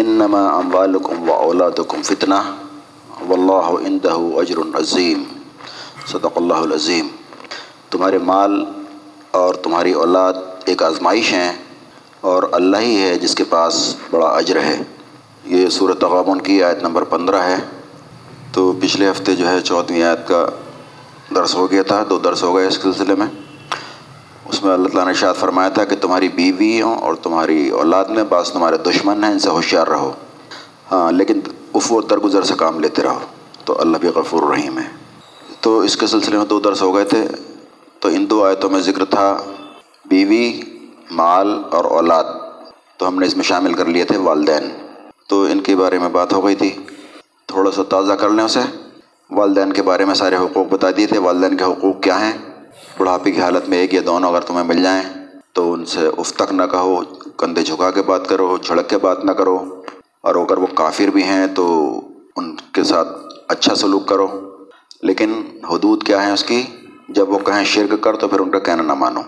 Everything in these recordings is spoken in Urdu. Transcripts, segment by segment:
انما اموالکم و اولادکم فتنہ واللہ عندہ اجر عظیم صدق اللہ العظیم تمہارے مال اور تمہاری اولاد ایک آزمائش ہیں اور اللہ ہی ہے جس کے پاس بڑا اجر ہے. یہ صورت تغابن کی آیت نمبر پندرہ ہے. تو پچھلے ہفتے جو ہے چودھویں آیت کا درس ہو گیا تھا، دو درس ہو گئے اس سلسلے میں. اس میں اللہ تعالیٰ نے شاد فرمایا تھا کہ تمہاری بیویوں اور تمہاری اولاد میں بعض تمہارے دشمن ہیں، ان سے ہوشیار رہو۔ ہاں لیکن افو درگزر سے کام لیتے رہو۔ تو اللہ بھی غفور الرحیم ہے۔ تو اس کے سلسلے میں دو درس ہو گئے تھے۔ تو ان دو آیتوں میں ذکر تھا بیوی، مال اور اولاد۔ تو ہم نے اس میں شامل کر لیے تھے والدین۔ تو ان کے بارے میں بات ہو گئی تھی۔ تھوڑا سا تازہ کر لیں اسے۔ والدین کے بارے میں سارے حقوق بتا دیے تھے۔ والدین کے حقوق کیا ہیں؟ بڑھاپے کی حالت میں ایک یا دونوں اگر تمہیں مل جائیں، تو ان سے اف تک نہ کہو، کندھے جھکا کے بات کرو جھڑک کے بات نہ کرو۔ اور اگر وہ کافر بھی ہیں، تو ان کے ساتھ اچھا سلوک کرو۔ لیکن حدود کیا ہیں اس کی؟ جب وہ کہیں شرک کر، تو پھر ان کا کہنا نہ مانو۔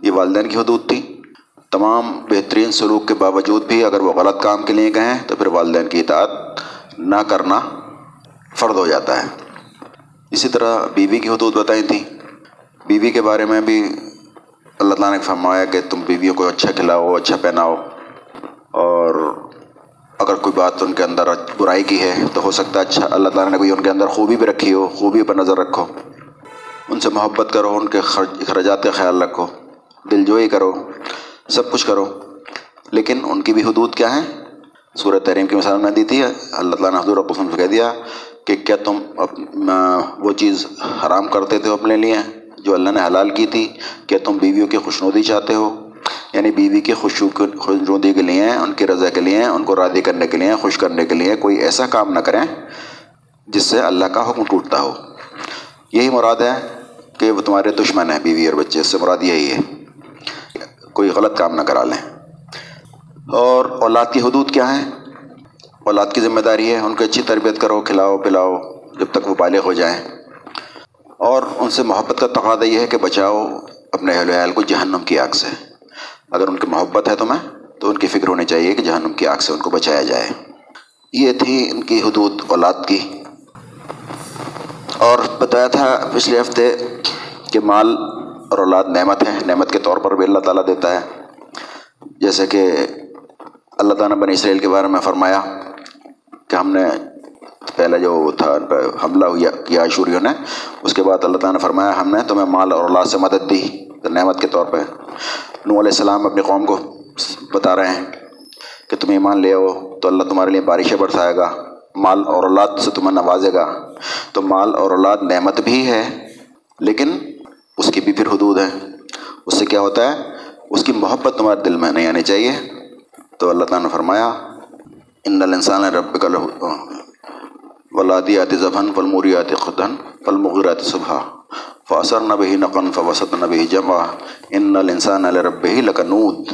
یہ والدین کی حدود تھی۔ تمام بہترین سلوک کے باوجود بھی اگر وہ غلط کام کے لیے کہیں، تو پھر والدین کی اطاعت نہ کرنا فرد ہو جاتا ہے۔ اسی طرح بیوی کی حدود بتائی تھیں۔ بیوی کے بارے میں بھی اللہ تعالیٰ نے فرمایا کہ تم بیویوں کو اچھا کھلاؤ اچھا پہناؤ اور اگر کوئی بات ان کے اندر برائی کی ہے تو ہو سکتا ہے اچھا اللہ تعالیٰ نے کوئی ان کے اندر خوبی بھی رکھی ہو خوبی پر نظر رکھو۔ ان سے محبت کرو، ان کے اخراجات کا خیال رکھو، دل جوئی کرو، سب کچھ کرو۔ لیکن ان کی بھی حدود کیا ہیں؟ سورہ تحریم کی مثال میں دی تھی، اللہ تعالیٰ نے حضور قسم سے کہہ دیا کہ کیا تم وہ چیز حرام کرتے تھے اپنے لیے؟ جو اللہ نے حلال کی تھی، کیا تم بیویوں کی خوشنودی چاہتے ہو؟ یعنی بیوی کی خوش خوشنودی کے لیے، ان کی رضا کے لیے، ان کو راضی کرنے کے لیے، خوش کرنے کے لیے کوئی ایسا کام نہ کریں جس سے اللہ کا حکم ٹوٹتا ہو۔ یہی مراد ہے کہ وہ تمہارے دشمن ہیں بیوی اور بچے، اس سے مراد یہی ہے۔ کوئی غلط کام نہ کرا لیں۔ اور اولاد کی حدود کیا ہیں؟ اولاد کی ذمہ داری ہے، ان کو اچھی تربیت کرو، کھلاؤ، پلاؤ، جب تک وہ بالغ ہو جائیں۔ اور ان سے محبت کا تقاضا یہ ہے کہ بچاؤ اپنے اہل ویال کو جہنم کی آگ سے۔ اگر ان کی محبت ہے تمہیں، تو ان کی فکر ہونی چاہیے کہ جہنم کی آگ سے ان کو بچایا جائے۔ یہ تھی ان کی حدود اولاد کی۔ اور بتایا تھا پچھلے ہفتے کہ مال اور اولاد نعمت ہے نعمت کے طور پر بھی اللہ تعالیٰ دیتا ہے۔ جیسے کہ اللہ تعالیٰ نے بنی اسرائیل کے بارے میں فرمایا کہ ہم نے پہلے جو تھا، حملہ ہوا، کیا شوریوں نے؟ اس کے بعد اللہ تعالیٰ نے فرمایا، ہم نے تمہیں مال اور اولاد سے مدد دی نعمت کے طور پہ۔ نو علیہ السلام اپنی قوم کو بتا رہے ہیں کہ تم ایمان لے آؤ، تو اللہ تمہارے لیے بارشیں برسائے گا، مال اور اولاد سے تمہیں نوازے گا۔ تو مال اور اولاد نعمت بھی ہے، لیکن اس کی بھی پھر حدود ہے اس سے کیا ہوتا ہے؟ اس کی محبت تمہارے دل میں نہیں آنی چاہیے۔ تو اللہ تعالیٰ نے فرمایا، ان الانسان رب کا ولادیات ذبحن فلموریات خدن فلمغیرات صبح فاثر نبی نقن فوسط نبی جمع ان الانسان رب ہی لکنود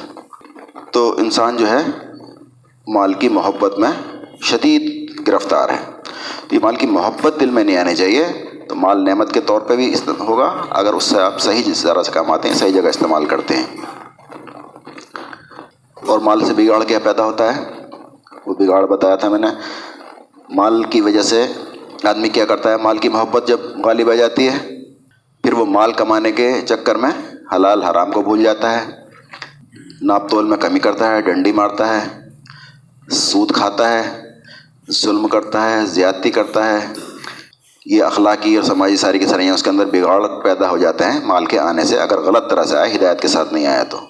تو انسان جو ہے، مال کی محبت میں شدید گرفتار ہے. تو یہ مال کی محبت دل میں نہیں آنی چاہیے، تو مال نعمت کے طور پہ بھی ہوگا، اگر اس سے آپ صحیح جس طرح سے کماتے ہیں، صحیح جگہ استعمال کرتے ہیں۔ اور مال سے بگاڑ کیا پیدا ہوتا ہے؟ وہ بگاڑ بتایا تھا میں نے مال کی وجہ سے آدمی کیا کرتا ہے؟ مال کی محبت جب غالب آ جاتی ہے، پھر وہ مال کمانے کے چکر میں حلال حرام کو بھول جاتا ہے۔ ناپ تول میں کمی کرتا ہے، ڈنڈی مارتا ہے، سود کھاتا ہے، ظلم کرتا ہے، زیادتی کرتا ہے۔ یہ اخلاقی اور سماجی ساری کی ساری اس کے اندر بگاڑ پیدا ہو جاتے ہیں۔ مال کے آنے سے اگر غلط طرح سے آئے، ہدایت کے ساتھ نہیں آیا تو۔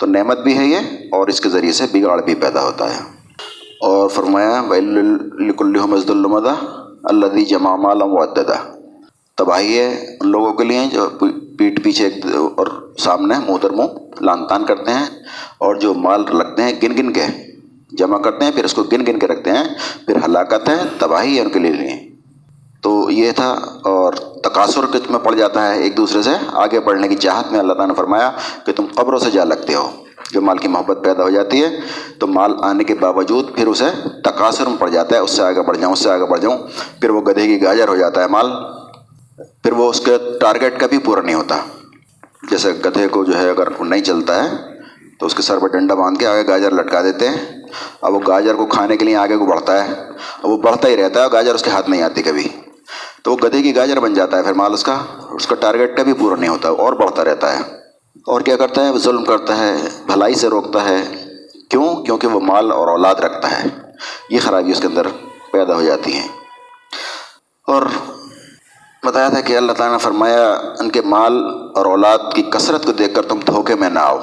تو نعمت بھی ہے یہ اور اس کے ذریعے سے بگاڑ بھی پیدا ہوتا ہے۔ اور فرمایا ولیکل مسد المدا اللہ جمع مالا معددہ تباہی ہے ان لوگوں کے لیے جو پیٹ پیچھے اور سامنے منہ در منہ لان تان کرتے ہیں اور جو مال رکھتے ہیں گن گن کے، جمع کرتے ہیں، پھر اس کو گن گن کے رکھتے ہیں، پھر ہلاکت ہے، تباہی ہے ان کے لیے۔ تو یہ تھا اور تقاصر میں پڑ جاتا ہے ایک دوسرے سے آگے بڑھنے کی چاہت میں اللہ تعالیٰ نے فرمایا کہ تم قبروں سے جا لگتے ہو۔ جو مال کی محبت پیدا ہو جاتی ہے، تو مال آنے کے باوجود پھر اسے تقاصر میں پڑ جاتا ہے، اس سے آگے بڑھ جاؤں، اس سے آگے بڑھ جاؤں، پھر وہ گدھے کی گاجر ہو جاتا ہے مال، پھر وہ اس کے ٹارگیٹ کا بھی پورا نہیں ہوتا۔ جیسے گدھے کو جو ہے اگر نہیں چلتا ہے، تو اس کے سر پہ ڈنڈا باندھ کے آگے گاجر لٹکا دیتے ہیں۔ اب وہ گاجر کو کھانے کے لیے آگے کو بڑھتا ہے، اب وہ بڑھتا ہی رہتا ہے گاجر اس کے ہاتھ نہیں آتی کبھی۔ تو وہ گدے کی گاجر بن جاتا ہے، پھر مال اس کا اس کا ٹارگیٹ کبھی پورا نہیں ہوتا، اور بڑھتا رہتا ہے۔ اور کیا کرتا ہے؟ وہ ظلم کرتا ہے، بھلائی سے روکتا ہے۔ کیوں؟ کیونکہ وہ مال اور اولاد رکھتا ہے۔ یہ خرابی اس کے اندر پیدا ہو جاتی ہیں۔ اور بتایا تھا کہ اللہ تعالیٰ نے فرمایا، ان کے مال اور اولاد کی کثرت کو دیکھ کر تم دھوکے میں نہ آؤ۔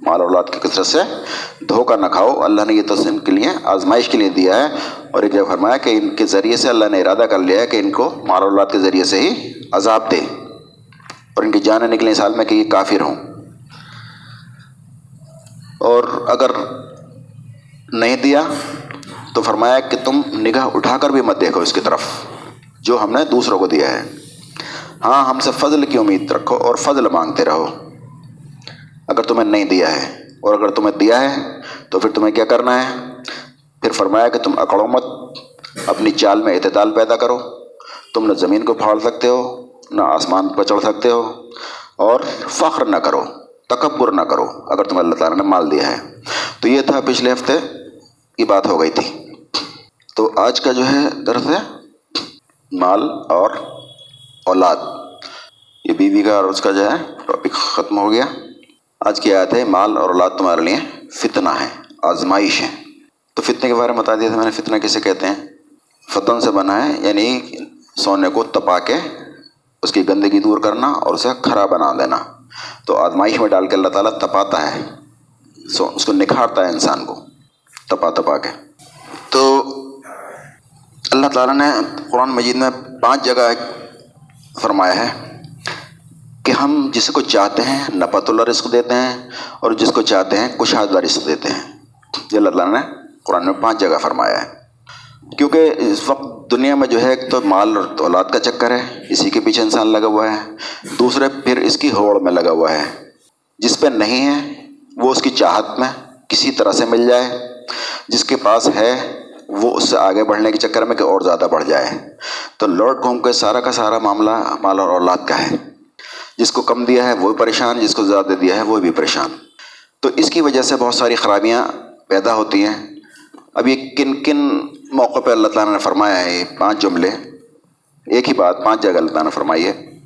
مال اولاد کی کثرت سے دھوکہ نہ کھاؤ۔ اللہ نے یہ تسلیم کے لیے، آزمائش کے لیے دیا ہے۔ اور ایک جگہ فرمایا کہ ان کے ذریعے سے اللہ نے ارادہ کر لیا ہے کہ ان کو مال اولاد کے ذریعے سے ہی عذاب دے۔ اور ان کی جانیں نکلیں سال میں کہ یہ کافر ہوں۔ اور اگر نہیں دیا تو فرمایا کہ تم نگاہ اٹھا کر بھی مت دیکھو اس کی طرف، جو ہم نے دوسروں کو دیا ہے۔ ہاں ہم سے فضل کی امید رکھو اور فضل مانگتے رہو۔ اگر تمہیں نہیں دیا ہے اور اگر تمہیں دیا ہے تو پھر تمہیں کیا کرنا ہے؟ پھر فرمایا کہ تم اکڑو مت، اپنی چال میں اعتدال پیدا کرو۔ تم نہ زمین کو پھاڑ سکتے ہو نہ آسمان پر چڑھ سکتے ہو اور فخر نہ کرو، تکبر نہ کرو، اگر تمہیں اللہ تعالیٰ نے مال دیا ہے۔ تو یہ تھا پچھلے ہفتے کی بات ہو گئی تھی۔ تو آج کا جو ہے درد ہے، مال اور اولاد۔ یہ بیوی کا اور اس کا جو ہے ٹاپک ختم ہو گیا۔ آج کی آیت ہے، مال اور اولاد تمہارے لیے فتنہ ہے، آزمائش ہے۔ تو فتنے کے بارے میں بتا دیا تھا میں نے، فتنہ کسے کہتے ہیں؟ فتن سے بنا ہے یعنی سونے کو تپا کے اس کی گندگی دور کرنا اور اسے کھرا بنا دینا تو آزمائش میں ڈال کے اللہ تعالیٰ تپاتا ہے۔ سو اس کو نکھارتا ہے انسان کو۔ تپا تپا کے۔ تو اللہ تعالیٰ نے قرآن مجید میں پانچ جگہ فرمایا ہے کہ ہم جس کو چاہتے ہیں نپت اللہ رزق دیتے ہیں اور جس کو چاہتے ہیں کشادہ رزق دیتے ہیں۔ یہ اللہ تعالیٰ نے قرآن میں پانچ جگہ فرمایا ہے۔ کیونکہ اس وقت دنیا میں جو ہے ایک تو مال اور اولاد کا چکر ہے، اسی کے پیچھے انسان لگا ہوا ہے، دوسرے پھر اس کی ہوڑ میں لگا ہوا ہے۔ جس پہ نہیں ہے، وہ اس کی چاہت میں کسی طرح سے مل جائے۔ جس کے پاس ہے، وہ اس سے آگے بڑھنے کے چکر میں کہ اور زیادہ بڑھ جائے۔ تو لوٹ گھوم کے سارا کا سارا معاملہ مال اور اولاد کا ہے۔ جس کو کم دیا ہے، وہ پریشان، جس کو زیادہ دیا ہے، وہ بھی پریشان۔ تو اس کی وجہ سے بہت ساری خرابیاں پیدا ہوتی ہیں۔ اب یہ کن کن موقع پہ اللہ تعالیٰ نے فرمایا ہے یہ پانچ جملے۔ ایک ہی بات، پانچ جگہ اللہ تعالیٰ نے فرمائی ہے۔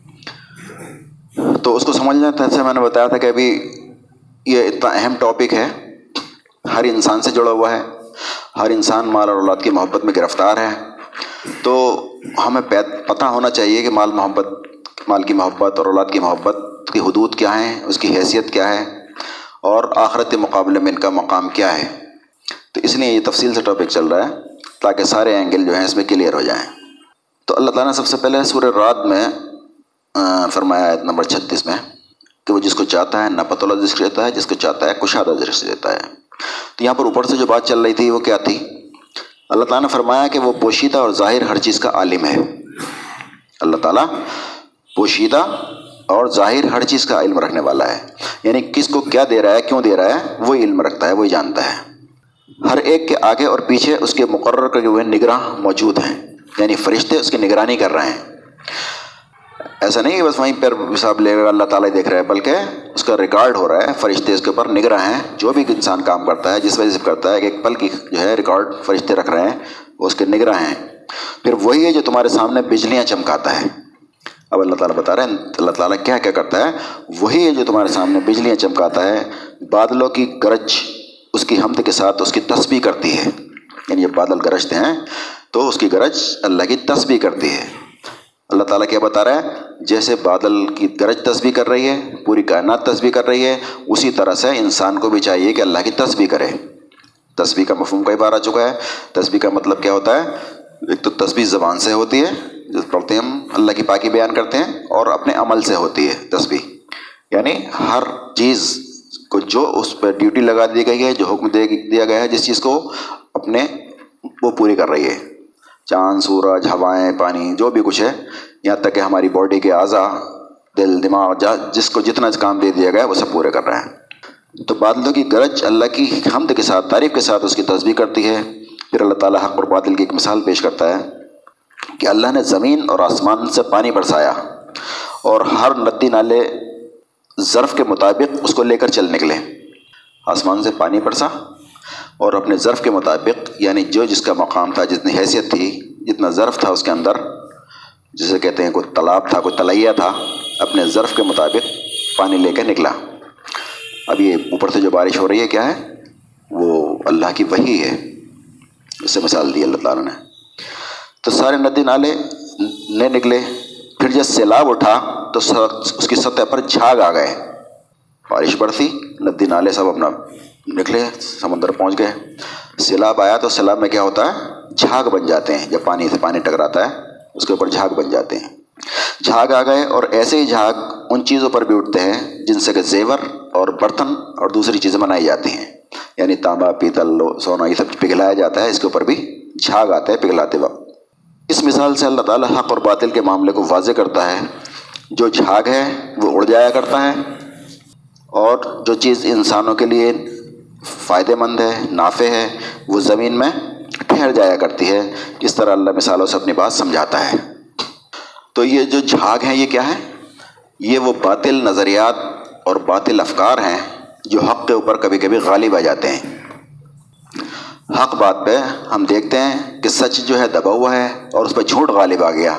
تو اس کو سمجھنا تھا، جیسے میں نے بتایا تھا کہ ابھی یہ اتنا اہم ٹاپک ہے۔ ہر انسان سے جڑا ہوا ہے۔ ہر انسان مال اور اولاد کی محبت میں گرفتار ہے۔ تو ہمیں پتہ ہونا چاہیے کہ مال محبت، مال کی محبت اور اولاد کی محبت کی حدود کیا ہیں، اس کی حیثیت کیا ہے اور آخرت کے مقابلے میں ان کا مقام کیا ہے۔ تو اس لیے یہ تفصیل سے ٹاپک چل رہا ہے۔ تاکہ سارے اینگل جو ہیں اس میں کلیئر ہو جائیں۔ تو اللہ تعالیٰ نے سب سے پہلے سورہ رات میں فرمایا ہے نمبر چھتیس میں کہ وہ جس کو چاہتا ہے نپت اللہ رزق دیتا ہے، جس کو چاہتا ہے کشادہ رزق دیتا ہے۔ تو یہاں پر اوپر سے جو بات چل رہی تھی، وہ کیا تھی؟ اللہ تعالیٰ نے فرمایا کہ وہ پوشیدہ اور ظاہر ہر چیز کا عالم ہے۔ اللہ تعالیٰ پوشیدہ اور ظاہر ہر چیز کا علم رکھنے والا ہے۔ یعنی کس کو کیا دے رہا ہے، کیوں دے رہا ہے، وہی علم رکھتا ہے، وہی جانتا ہے۔ ہر ایک کے آگے اور پیچھے اس کے مقرر کرے ہوئے نگراں موجود ہیں یعنی فرشتے اس کی نگرانی کر رہے ہیں۔ ایسا نہیں کہ بس وہیں پر حساب لے گا اللہ تعالیٰ دیکھ رہا ہے بلکہ اس کا ریکارڈ ہو رہا ہے، فرشتے اس کے اوپر نگراں ہیں۔ جو بھی انسان کام کرتا ہے، جس وجہ سے کرتا ہے، کہ ایک پل کی جو ہے ریکارڈ فرشتے رکھ رہے ہیں، وہ اس کے نگراں ہیں۔ پھر وہی ہے جو تمہارے سامنے بجلیاں چمکاتا ہے۔ اب اللہ تعالیٰ بتا رہے ہیں، اللہ تعالیٰ کیا کیا کرتا ہے؟ وہی ہے جو تمہارے سامنے بجلیاں چمکاتا ہے۔ بادلوں کی گرج اس کی حمد کے ساتھ اس کی تسبیح کرتی ہے۔ یعنی جب بادل گرجتے ہیں تو اس کی گرج اللہ کی تسبیح کرتی ہے۔ اللہ تعالیٰ کیا بتا رہا ہے؟ جیسے بادل کی گرج تسبیح کر رہی ہے، پوری کائنات تسبیح کر رہی ہے، اسی طرح سے انسان کو بھی چاہیے کہ اللہ کی تسبیح کرے۔ تسبیح کا مفہوم کئی بار آ چکا ہے۔ تسبیح کا مطلب کیا ہوتا ہے؟ ایک تو تسبیح زبان سے ہوتی ہے، جو پڑھتے ہم، اللہ کی پاکی بیان کرتے ہیں اور اپنے عمل سے ہوتی ہے تسبیح۔ یعنی ہر چیز کو جو اس پہ ڈیوٹی لگا دی گئی ہے، جو حکم دے دیا گیا ہے، جس چیز کو اپنے وہ پوری کر رہی ہے۔ چاند، سورج، ہوائیں، پانی، جو بھی کچھ ہے، یہاں تک کہ ہماری باڈی کے اعضا دل، دماغ جس کو جتنا کام دے دیا گیا، وہ سب پورے کر رہے ہیں۔ تو بادلوں کی گرج اللہ کی حمد کے ساتھ، تعریف کے ساتھ اس کی تصویر کرتی ہے۔ پھر اللہ تعالیٰ حق اور بادل کی ایک مثال پیش کرتا ہے کہ اللہ نے زمین اور آسمان سے پانی برسایا اور ہر ندی نالے ظرف کے مطابق اس کو لے کر چل نکلے۔ آسمان سے پانی برسا اور اپنے ظرف کے مطابق یعنی جو جس کا مقام تھا، جتنی حیثیت تھی، جتنا ظرف تھا اس کے اندر، جسے کہتے ہیں کوئی تالاب تھا، کوئی تلیا تھا، اپنے ظرف کے مطابق پانی لے کے نکلا۔ اب یہ اوپر سے جو بارش ہو رہی ہے، کیا ہے؟ وہ اللہ کی وہی ہے۔ اس سے مثال دی اللہ تعالیٰ نے۔ تو سارے ندی نالے نے نکلے۔ پھر جب سیلاب اٹھا تو اس کی سطح پر جھاگ آ گئے۔ بارش برسی، ندی نالے سب اپنا نکلے، سمندر پہنچ گئے۔ سیلاب آیا تو سیلاب میں کیا ہوتا ہے؟ جھاگ بن جاتے ہیں۔ جب پانی سے پانی ٹکراتا ہے، اس کے اوپر جھاگ بن جاتے ہیں۔ جھاگ آ گئے اور ایسے ہی جھاگ ان چیزوں پر بھی اٹھتے ہیں جن سے کہ زیور اور برتن اور دوسری چیزیں بنائی جاتی ہیں۔ یعنی تانبا، پیتل سونا، یہ سب پگھلایا جاتا ہے۔ اس کے اوپر بھی جھاگ آتا ہے پگھلاتے وقت۔ اس مثال سے اللہ تعالیٰ حق اور باطل کے معاملے کو واضح کرتا ہے۔ جو جھاگ ہے وہ اڑ جایا کرتا ہے۔ اور جو چیز انسانوں کے لیے فائدہ مند ہے، نافع ہے، وہ زمین میں ٹھہر جایا کرتی ہے اس طرح اللہ مثالوں سے اپنی بات سمجھاتا ہے۔ تو یہ جو جھاگ ہیں، یہ کیا ہے یہ وہ باطل نظریات اور باطل افکار ہیں جو حق کے اوپر کبھی کبھی غالب آ جاتے ہیں۔ حق بات پہ ہم دیکھتے ہیں کہ سچ جو ہے، دبا ہوا ہے اور اس پہ جھوٹ غالب آ گیا۔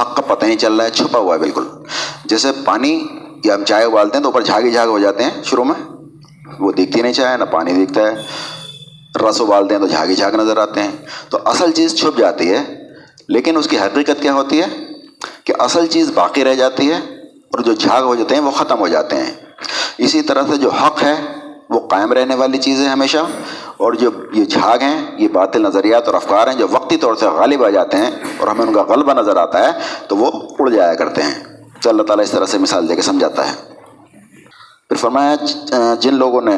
حق کا پتہ نہیں چل رہا ہے، چھپا ہوا ہے بالکل۔ جیسے پانی یا ہم چائے ابالتے ہیں تو اوپر جھاگ ہی جھاگ ہو جاتے ہیں شروع میں۔ وہ دیکھتی نہیں چائے، نہ پانی دیکھتا ہے۔ رس ابالتے ہیں تو جھاگ ہی جھاگ نظر آتے ہیں۔ تو اصل چیز چھپ جاتی ہے۔ لیکن اس کی حقیقت کیا ہوتی ہے؟ کہ اصل چیز باقی رہ جاتی ہے اور جو جھاگ ہو جاتے ہیں وہ ختم ہو جاتے ہیں۔ اسی طرح سے جو حق ہے وہ قائم رہنے والی چیز ہے ہمیشہ، اور جو یہ جھاگ ہیں، یہ باطل نظریات اور افکار ہیں جو وقتی طور سے غالب آ جاتے ہیں اور ہمیں ان کا غلبہ نظر آتا ہے، تو وہ اڑ جایا کرتے ہیں۔ تو اللہ تعالیٰ اس طرح سے مثال دے کے سمجھاتا ہے۔ پھر فرمایا، جن لوگوں نے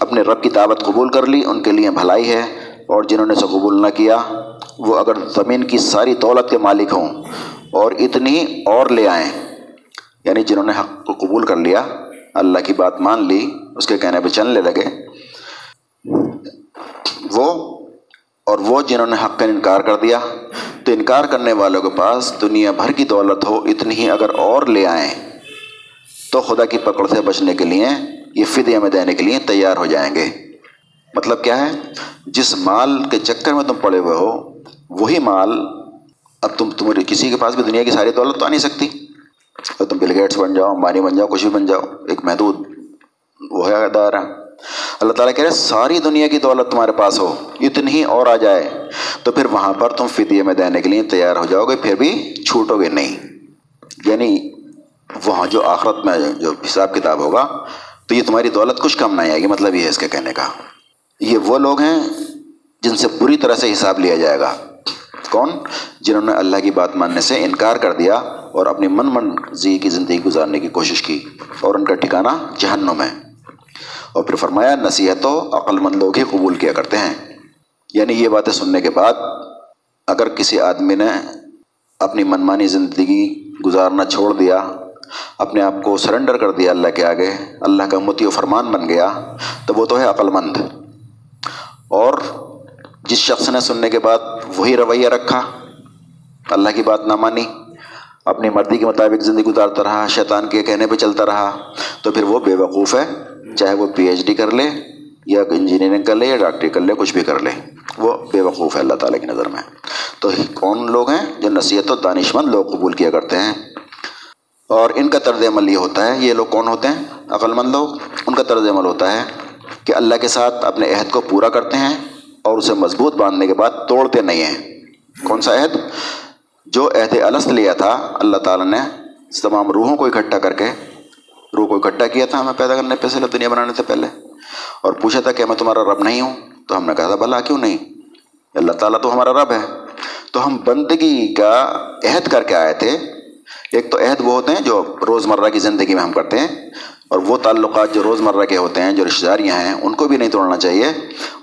اپنے رب کی دعوت قبول کر لی، ان کے لیے بھلائی ہے، اور جنہوں نے اسے قبول نہ کیا، وہ اگر زمین کی ساری دولت کے مالک ہوں اور اتنی اور لے آئیں یعنی جنہوں نے حق کو قبول کر لیا اللہ کی بات مان لی، اس کے کہنے پہ چلنے لگے۔ وہ اور وہ جنہوں نے حق کا انکار کر دیا، تو انکار کرنے والوں کے پاس دنیا بھر کی دولت ہو، اتنی ہی اگر اور لے آئیں، تو خدا کی پکڑ سے بچنے کے لیے، یہ فدیہ میں دینے کے لیے تیار ہو جائیں گے۔ مطلب کیا ہے؟ جس مال کے چکر میں تم پڑے ہوئے ہو، وہی مال اب تم تمہاری کسی کے پاس بھی دنیا کی ساری دولت تو آ نہیں سکتی۔ تم بل گیٹس بن جاؤ امبانی بن جاؤ، کچھ بھی بن جاؤ، ایک محدود، وہ ہے دائرہ اللہ تعالیٰ کہہ رہے ساری دنیا کی دولت تمہارے پاس ہو، اتنی ہی اور آ جائے۔ تو پھر وہاں پر تم فدیے میں دینے کے لیے تیار ہو جاؤ گے، پھر بھی چھوٹو گے نہیں۔ یعنی وہاں جو آخرت میں جو حساب کتاب ہوگا، تو یہ تمہاری دولت کچھ کم نہیں آئے گی مطلب یہ ہے اس کے کہنے کا۔ یہ وہ لوگ ہیں جن سے بری طرح سے حساب لیا جائے گا۔ کون جنہوں نے اللہ کی بات ماننے سے انکار کر دیا اور اپنی من من زی کی زندگی گزارنے کی کوشش کی اور ان کا ٹھکانہ جہنم ہے۔ اور پھر فرمایا نصیحت و عقل مند لوگ ہی قبول کیا کرتے ہیں۔ یعنی یہ باتیں سننے کے بعد اگر کسی آدمی نے اپنی منمانی زندگی گزارنا چھوڑ دیا، اپنے آپ کو سرنڈر کر دیا اللہ کے آگے، اللہ کا متی و فرمان بن گیا، تو وہ تو ہے عقل مند۔ اور جس شخص نے سننے کے بعد وہی رویہ رکھا، اللہ کی بات نہ مانی، اپنی مرضی کے مطابق زندگی گزارتا رہا، شیطان کے کہنے پہ چلتا رہا، تو پھر وہ بے وقوف ہے، چاہے وہ پی ایچ ڈی کر لے، یا انجینئرنگ کر لے، یا ڈاکٹری کر لے، کچھ بھی کر لے۔ وہ بے وقوف ہے، اللہ تعالیٰ کی نظر میں۔ تو کون لوگ ہیں جو نصیحت و دانش مند لوگ قبول کیا کرتے ہیں؟ اور ان کا طرز عمل یہ ہوتا ہے، یہ لوگ کون ہوتے ہیں؟ عقل مند لوگ۔ ان کا طرز عمل ہوتا ہے کہ اللہ کے ساتھ اپنے عہد کو پورا کرتے ہیں اور اسے مضبوط باندھنے کے بعد توڑتے نہیں ہیں۔ کون سا عہد؟ جو عہد الست لیا تھا، اللہ تعالیٰ نے تمام روحوں کو اکٹھا کر کے، روح کو اکٹھا کیا تھا ہمیں پیدا کرنے پہ سے دنیا بنانے سے پہلے۔ اور پوچھا تھا کہ میں تمہارا رب نہیں ہوں، تو ہم نے کہا تھا، بھلا کیوں نہیں؟ اللہ تعالیٰ تو ہمارا رب ہے۔ تو ہم بندگی کا عہد کر کے آئے تھے۔ ایک تو عہد وہ ہوتے ہیں جو روزمرہ کی زندگی میں ہم کرتے ہیں اور وہ تعلقات جو روزمرہ کے ہوتے ہیں، جو رشتہ داریاں ہیں، ان کو بھی نہیں توڑنا چاہیے۔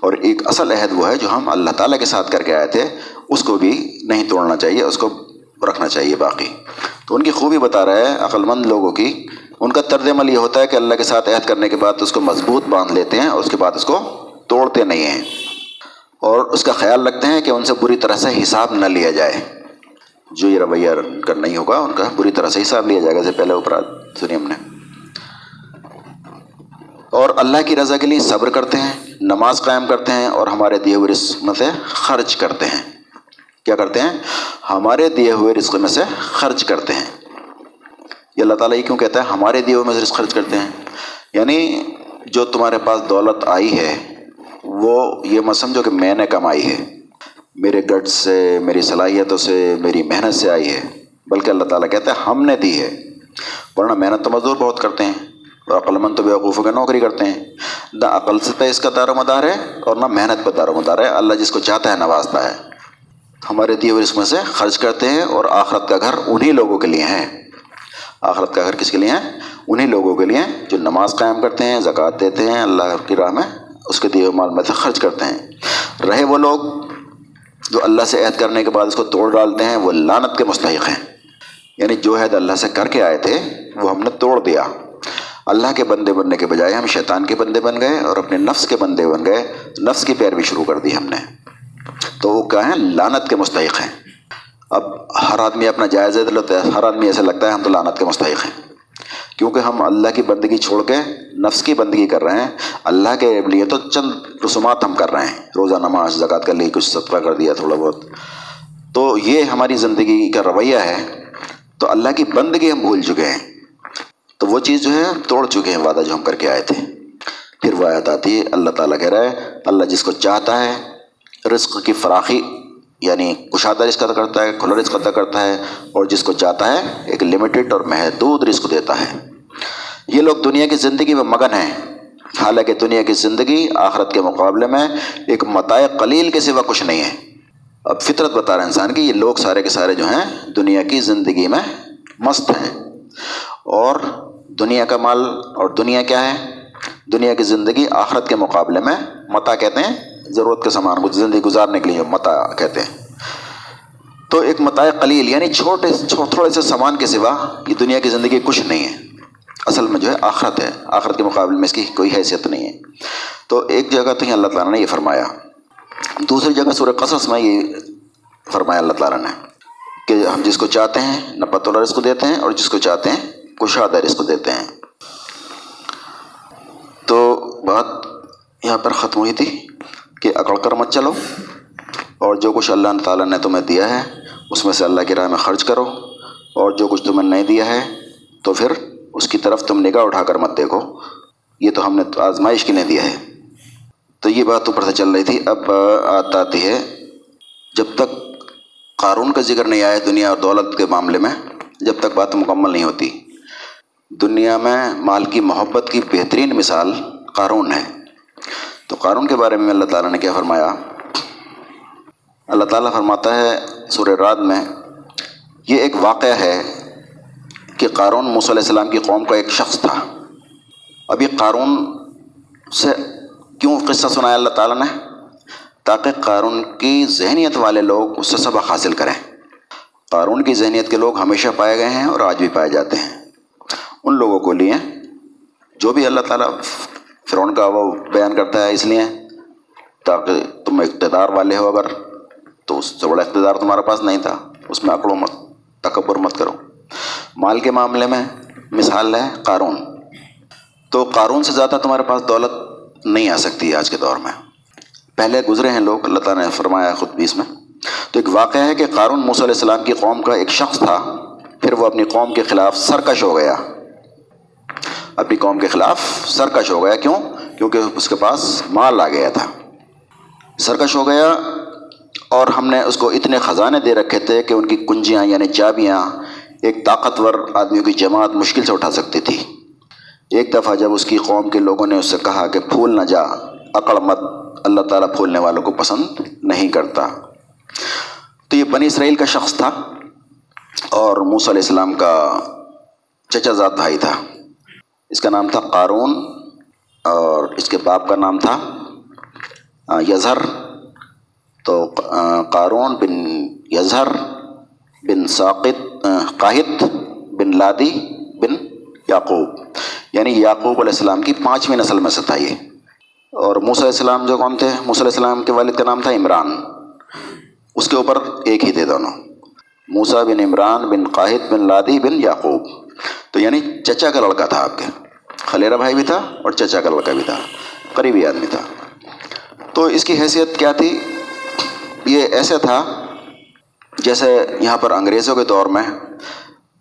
اور ایک اصل عہد وہ ہے جو ہم اللہ تعالیٰ کے ساتھ کر کے آئے تھے، اس کو بھی نہیں توڑنا چاہیے، اس کو رکھنا چاہیے باقی۔ تو ان کی خوبی بتا رہا ہے عقل مند لوگوں کی، ان کا طرز عمل یہ ہوتا ہے کہ اللہ کے ساتھ عہد کرنے کے بعد اس کو مضبوط باندھ لیتے ہیں، اور اس کے بعد اس کو توڑتے نہیں ہیں۔ اور اس کا خیال رکھتے ہیں کہ ان سے بری طرح سے حساب نہ لیا جائے۔ جو یہ رویہ کر نہیں ہوگا، ان کا بری طرح سے حساب لیا جائے گا جیسے پہلے اوپر سنی ہم نے۔ اور اللہ کی رضا کے لیے صبر کرتے ہیں، نماز قائم کرتے ہیں اور ہمارے دیے ہوئے رزق میں سے خرچ کرتے ہیں۔ کیا کرتے ہیں؟ ہمارے دیے ہوئے رزق میں سے خرچ کرتے ہیں۔ یہ اللہ تعالیٰ یہ کیوں کہتا ہے؟ ہمارے دیے ہوئے میں سے رزق خرچ کرتے ہیں۔ یعنی جو تمہارے پاس دولت آئی ہے، وہ یہ مت سمجھو کہ میں نے کمائی ہے۔ میرے گٹ سے، میری صلاحیتوں سے، میری محنت سے آئی ہے۔ بلکہ اللہ تعالیٰ کہتا ہے، ہم نے دی ہے۔ ورنہ محنت تو مزدور بہت کرتے ہیں۔ اور عقل مند تو بیوقوفوں کی نوکری کرتے ہیں۔ نہ عقل سے پہ اس کا دار و مدار ہے اور نہ محنت پہ دار و مدار ہے۔ اللہ جس کو چاہتا ہے نوازتا ہے۔ ہمارے دیے ہوئے اس میں سے خرچ کرتے ہیں اور آخرت کا گھر انہی لوگوں کے لیے ہیں آخرت کا گھر کس کے لیے ہیں انہی لوگوں کے لیے جو نماز قائم کرتے ہیں، زکوٰۃ دیتے ہیں، اللہ کی راہ میں اس کے دیے ہوئے مال میں سے خرچ کرتے ہیں۔ رہے وہ لوگ جو اللہ سے عہد کرنے کے بعد اس کو توڑ ڈالتے ہیں، وہ لانت کے مستحق ہیں۔ یعنی جو عہد اللہ سے کر کے آئے تھے، وہ ہم نے توڑ دیا۔ اللہ کے بندے بننے کے بجائے ہم شیطان کے بندے بن گئے اور اپنے نفس کے بندے بن گئے۔ نفس کی پیروی شروع کر دی ہم نے۔ تو وہ کیا ہیں؟ لانت کے مستحق ہیں۔ اب ہر آدمی اپنا جائزہ لیتا ہے ہر آدمی ایسا لگتا ہے ہم تو لانت کے مستحق ہیں۔ کیونکہ ہم اللہ کی بندگی چھوڑ کے نفس کی بندگی کر رہے ہیں۔ اللہ کے لیے تو چند رسومات ہم کر رہے ہیں۔ روزہ، نماز، زکوٰۃ کر لی کچھ صدقہ کر دیا تھوڑا بہت۔ تو یہ ہماری زندگی کا رویہ ہے۔ تو اللہ کی بندگی ہم بھول چکے ہیں۔ تو وہ چیز جو ہے توڑ چکے ہیں، وعدہ جو ہم کر کے آئے تھے۔ پھر وہ آیت آتی ہے، اللہ تعالیٰ کہہ رہا ہے، اللہ جس کو چاہتا ہے، رزق کی فراخی یعنی کشادہ رزق ادا کرتا ہے، کھلا رزق ادا کرتا ہے، اور جس کو چاہتا ہے، ایک لمیٹڈ اور محدود رزق دیتا ہے۔ یہ لوگ دنیا کی زندگی میں مگن ہیں۔ حالانکہ دنیا کی زندگی آخرت کے مقابلے میں ایک متاع قلیل کے سوا کچھ نہیں ہے۔ اب فطرت بتا رہا ہے انسان کی، یہ لوگ سارے کے سارے جو ہیں، دنیا کی زندگی میں مست ہیں۔ اور دنیا کا مال اور دنیا کیا ہے؟ دنیا کی زندگی آخرت کے مقابلے میں متا کہتے ہیں، ضرورت کے سامان کو زندگی گزارنے کے لیے متا کہتے ہیں۔ تو ایک متاع قلیل یعنی چھوٹے تھوڑے سے سامان کے سوا یہ دنیا کی زندگی کچھ نہیں ہے۔ اصل میں جو ہے آخرت ہے، آخرت کے مقابلے میں اس کی کوئی حیثیت نہیں ہے۔ تو ایک جگہ تو یہ اللہ تعالیٰ نے یہ فرمایا، دوسری جگہ سورہ قصص میں یہ فرمایا اللہ تعالیٰ نے کہ ہم جس کو چاہتے ہیں نہ پتولہ رزق کو دیتے ہیں اور جس کو چاہتے ہیں کشادہ رزق کو دیتے ہیں۔ تو بات یہاں پر ختم ہوئی تھی کہ اکڑ کر مت چلو۔ اور جو کچھ اللہ تعالیٰ نے تمہیں دیا ہے، اس میں سے اللہ کی راہ میں خرچ کرو۔ اور جو کچھ تمہیں نہیں دیا ہے، تو پھر اس کی طرف تم نگاہ اٹھا کر مت دیکھو۔ یہ تو ہم نے آزمائش کے لیے دیا ہے۔ تو یہ بات اوپر سے چل رہی تھی۔ اب آتا آتی ہے۔ جب تک قارون کا ذکر نہیں آیا دنیا اور دولت کے معاملے میں، جب تک بات مکمل نہیں ہوتی۔ دنیا میں مال کی محبت کی بہترین مثال قارون ہے۔ تو قارون کے بارے میں اللہ تعالیٰ نے کیا فرمایا؟ اللہ تعالیٰ فرماتا ہے سور رات میں، یہ ایک واقعہ ہے کہ قارون موسیٰ علیہ السلام کی قوم کا ایک شخص تھا۔ ابھی قارون سے کیوں قصہ سنایا اللہ تعالیٰ نے؟ تاکہ قارون کی ذہنیت والے لوگ اس سے سبق حاصل کریں۔ قارون کی ذہنیت کے لوگ ہمیشہ پائے گئے ہیں اور آج بھی پائے جاتے ہیں۔ ان لوگوں کو لیے۔ جو بھی اللہ تعالیٰ فرعون کا وہ بیان کرتا ہے اس لیے، تاکہ تم اقتدار والے ہو اگر، تو اس سے بڑا اقتدار تمہارے پاس نہیں تھا۔ اس میں اکڑو مت، تکبر مت کرو۔ مال کے معاملے میں مثال ہے قارون۔ تو قارون سے زیادہ تمہارے پاس دولت نہیں آ سکتی آج کے دور میں۔ پہلے گزرے ہیں لوگ، اللہ تعالیٰ نے فرمایا خود بھی اس میں۔ تو ایک واقعہ ہے کہ قارون موسیٰ علیہ السلام کی قوم کا ایک شخص تھا۔ پھر وہ اپنی قوم کے خلاف سرکش ہو گیا۔ اپنی قوم کے خلاف سرکش ہو گیا۔ کیوں؟ کیونکہ اس کے پاس مال آ گیا تھا۔ سرکش ہو گیا اور ہم نے اس کو اتنے خزانے دے رکھے تھے کہ ان کی کنجیاں یعنی چابیاں ایک طاقتور آدمیوں کی جماعت مشکل سے اٹھا سکتی تھی۔ ایک دفعہ جب اس کی قوم کے لوگوں نے اس سے کہا کہ پھول نہ جا اکڑ مت، اللہ تعالیٰ پھولنے والوں کو پسند نہیں کرتا۔ تو یہ بنی اسرائیل کا شخص تھا اور موسیٰ علیہ السلام کا چچا زاد بھائی تھا۔ اس کا نام تھا قارون اور اس کے باپ کا نام تھا یظہر تو قارون بن یظہر بن ثاقت قاہد بن لادی بن یعقوب۔ یعنی یعقوب علیہ السلام کی پانچویں نسل میں سے تھا یہ۔ اور موسیٰ علیہ السلام جو کون تھے؟ موسیٰ علیہ السلام کے والد کا نام تھا عمران۔ اس کے اوپر ایک ہی تھے دونوں۔ موسیٰ بن عمران بن قاہد بن لادی بن یعقوب۔ تو یعنی چچا کا لڑکا تھا آپ کے۔ خلیرہ بھائی بھی تھا اور چچا کا لڑکا بھی تھا، قریبی آدمی تھا۔ تو اس کی حیثیت کیا تھی؟ یہ ایسے تھا جیسے یہاں پر انگریزوں کے دور میں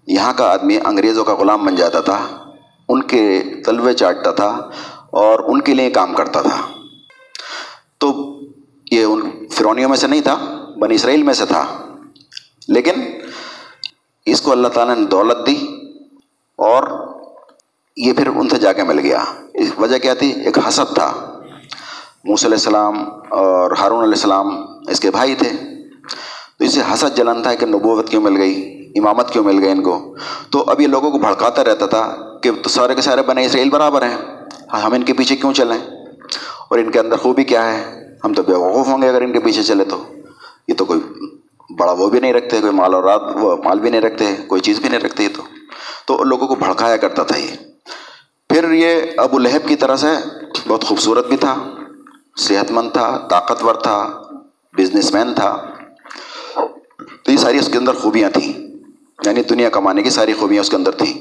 یہاں کا آدمی انگریزوں کا غلام بن جاتا تھا، ان کے تلوے چاٹتا تھا اور ان کے لیے کام کرتا تھا۔ تو یہ ان فرونیوں میں سے نہیں تھا، بنی اسرائیل میں سے تھا۔ لیکن اس کو اللہ تعالیٰ نے دولت دی اور یہ پھر ان سے جا کے مل گیا۔ اس وجہ کیا تھی؟ ایک حسد تھا۔ موسی علیہ السلام اور ہارون علیہ السلام اس کے بھائی تھے۔ تو اسے حسد جلن تھا کہ نبوت کیوں مل گئی؟ امامت کیوں مل گئی ان کو؟ تو اب یہ لوگوں کو بھڑکاتا رہتا تھا کہ تو سارے کے سارے بنے اسرائیل برابر ہیں۔ ہاں، ہم ان کے پیچھے کیوں چلیں؟ اور ان کے اندر خوبی کیا ہے؟ ہم تو بیوقوف ہوں گے اگر ان کے پیچھے چلے تو۔ یہ تو کوئی بڑا وہ بھی نہیں رکھتے، کوئی مال اور رات، وہ مال بھی نہیں رکھتے، کوئی چیز بھی نہیں رکھتے یہ تو۔ تو لوگوں کو بھڑکایا کرتا تھا یہ۔ پھر یہ ابو لہب کی طرح سے بہت خوبصورت بھی تھا، صحت مند تھا، طاقتور تھا بزنس مین تھا۔ تو یہ ساری اس کے اندر خوبیاں تھیں یعنی دنیا کمانے کی ساری خوبیاں اس کے اندر تھیں۔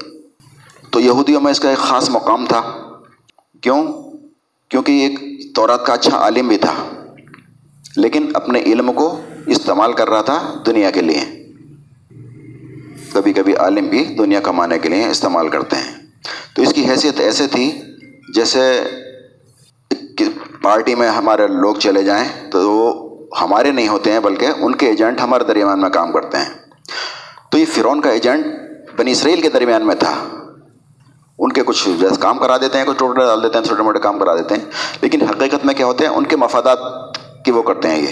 تو یہودیوں میں اس کا ایک خاص مقام تھا۔ کیوں؟ کیونکہ یہ ایک تورات کا اچھا عالم بھی تھا۔ لیکن اپنے علم کو استعمال کر رہا تھا دنیا کے لیے۔ کبھی کبھی عالم بھی دنیا کمانے کے لیے استعمال کرتے ہیں۔ تو اس کی حیثیت ایسے تھی جیسے پارٹی میں ہمارے لوگ چلے جائیں تو وہ ہمارے نہیں ہوتے ہیں بلکہ ان کے ایجنٹ ہمارے درمیان میں کام کرتے ہیں۔ تو یہ فرون کا ایجنٹ بنی اسرائیل کے درمیان میں تھا۔ ان کے کچھ جیسے کام کرا دیتے ہیں، کچھ ٹوٹے ڈال دیتے ہیں، چھوٹے موٹے کام کرا دیتے ہیں۔ لیکن حقیقت میں کیا ہوتے ہیں، ان کے مفادات کی وہ کرتے ہیں، یہ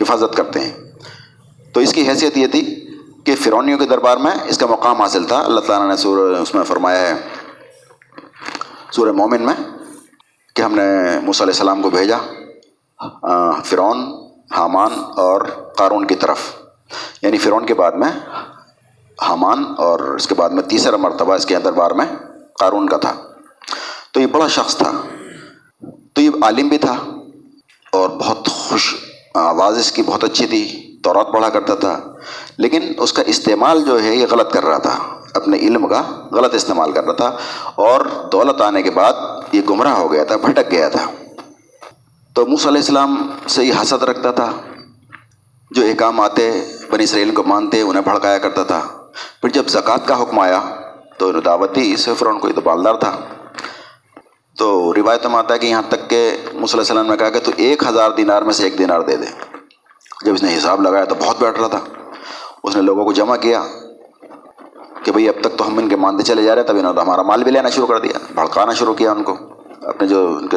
حفاظت کرتے ہیں۔ تو اس کی حیثیت یہ تھی کہ فرونیوں کے دربار میں اس کا مقام حاصل تھا۔ اللہ تعالیٰ نے سور اس میں فرمایا ہے، سورہ مومن میں کہ ہم نے موسیٰ علیہ السلام کو بھیجا فرعون، حامان اور قارون کی طرف۔ یعنی فرعون کے بعد میں حامان اور اس کے بعد میں تیسرا مرتبہ اس کے دربار میں قارون کا تھا۔ تو یہ بڑا شخص تھا، تو یہ عالم بھی تھا اور بہت خوش آواز اس کی بہت اچھی تھی۔ تورات پڑھا کرتا تھا۔ لیکن اس کا استعمال جو ہے یہ غلط کر رہا تھا۔ اپنے علم کا غلط استعمال کر رہا تھا۔ اور دولت آنے کے بعد یہ گمراہ ہو گیا تھا، بھٹک گیا تھا۔ تو موسیٰ علیہ السلام سے یہ حسد رکھتا تھا۔ جو احکام آتے، بنی اسرائیل کو مانتے، انہیں بھڑکایا کرتا تھا۔ پھر جب زکوٰۃ کا حکم آیا، تو انہیں دعوت دی۔ اس فرون کو یہ تو بالدار تھا۔ تو روایت میں آتا ہے کہ یہاں تک کہ موسیٰ علیہ السلام نے کہا کہ تو ایک ہزار دینار میں سے ایک دینار دے دے۔ جب اس نے حساب لگایا تو بہت بیٹھ رہا تھا۔ اس نے لوگوں کو جمع کیا کہ بھئی اب تک تو ہم ان کے مانتے چلے جا رہے تب انہوں نے ہمارا مال بھی لینا شروع کر دیا۔ بھڑکانا شروع کیا ان کو، اپنے جو ان کے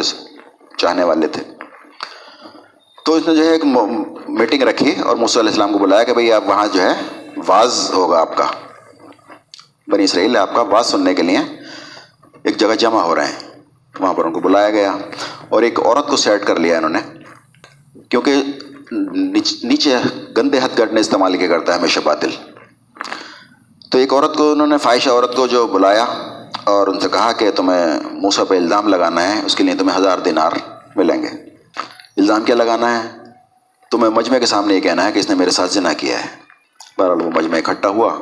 چاہنے والے تھے۔ تو اس نے جو ہے ایک میٹنگ رکھی اور موسیٰ علیہ السلام کو بلایا کہ بھئی آپ وہاں جو ہے واز ہوگا آپ کا۔ بنی اسرائیل آپ کا واز سننے کے لیے ایک جگہ جمع ہو رہے ہیں۔ وہاں پر ان کو بلایا گیا اور ایک عورت کو سیٹ کر لیا انہوں نے۔ کیونکہ نیچے گندے ہتھ گڑھ استعمال کیا کرتا ہے ہمیشہ باطل۔ تو ایک عورت کو انہوں نے فائشہ عورت کو جو بلایا اور ان سے کہا کہ تمہیں موسیٰ پہ الزام لگانا ہے، اس کے لیے تمہیں ہزار دینار ملیں گے۔ الزام کیا لگانا ہے؟ تمہیں مجمع کے سامنے یہ کہنا ہے کہ اس نے میرے ساتھ زنا کیا ہے۔ بہرحال وہ مجمع اکٹھا ہوا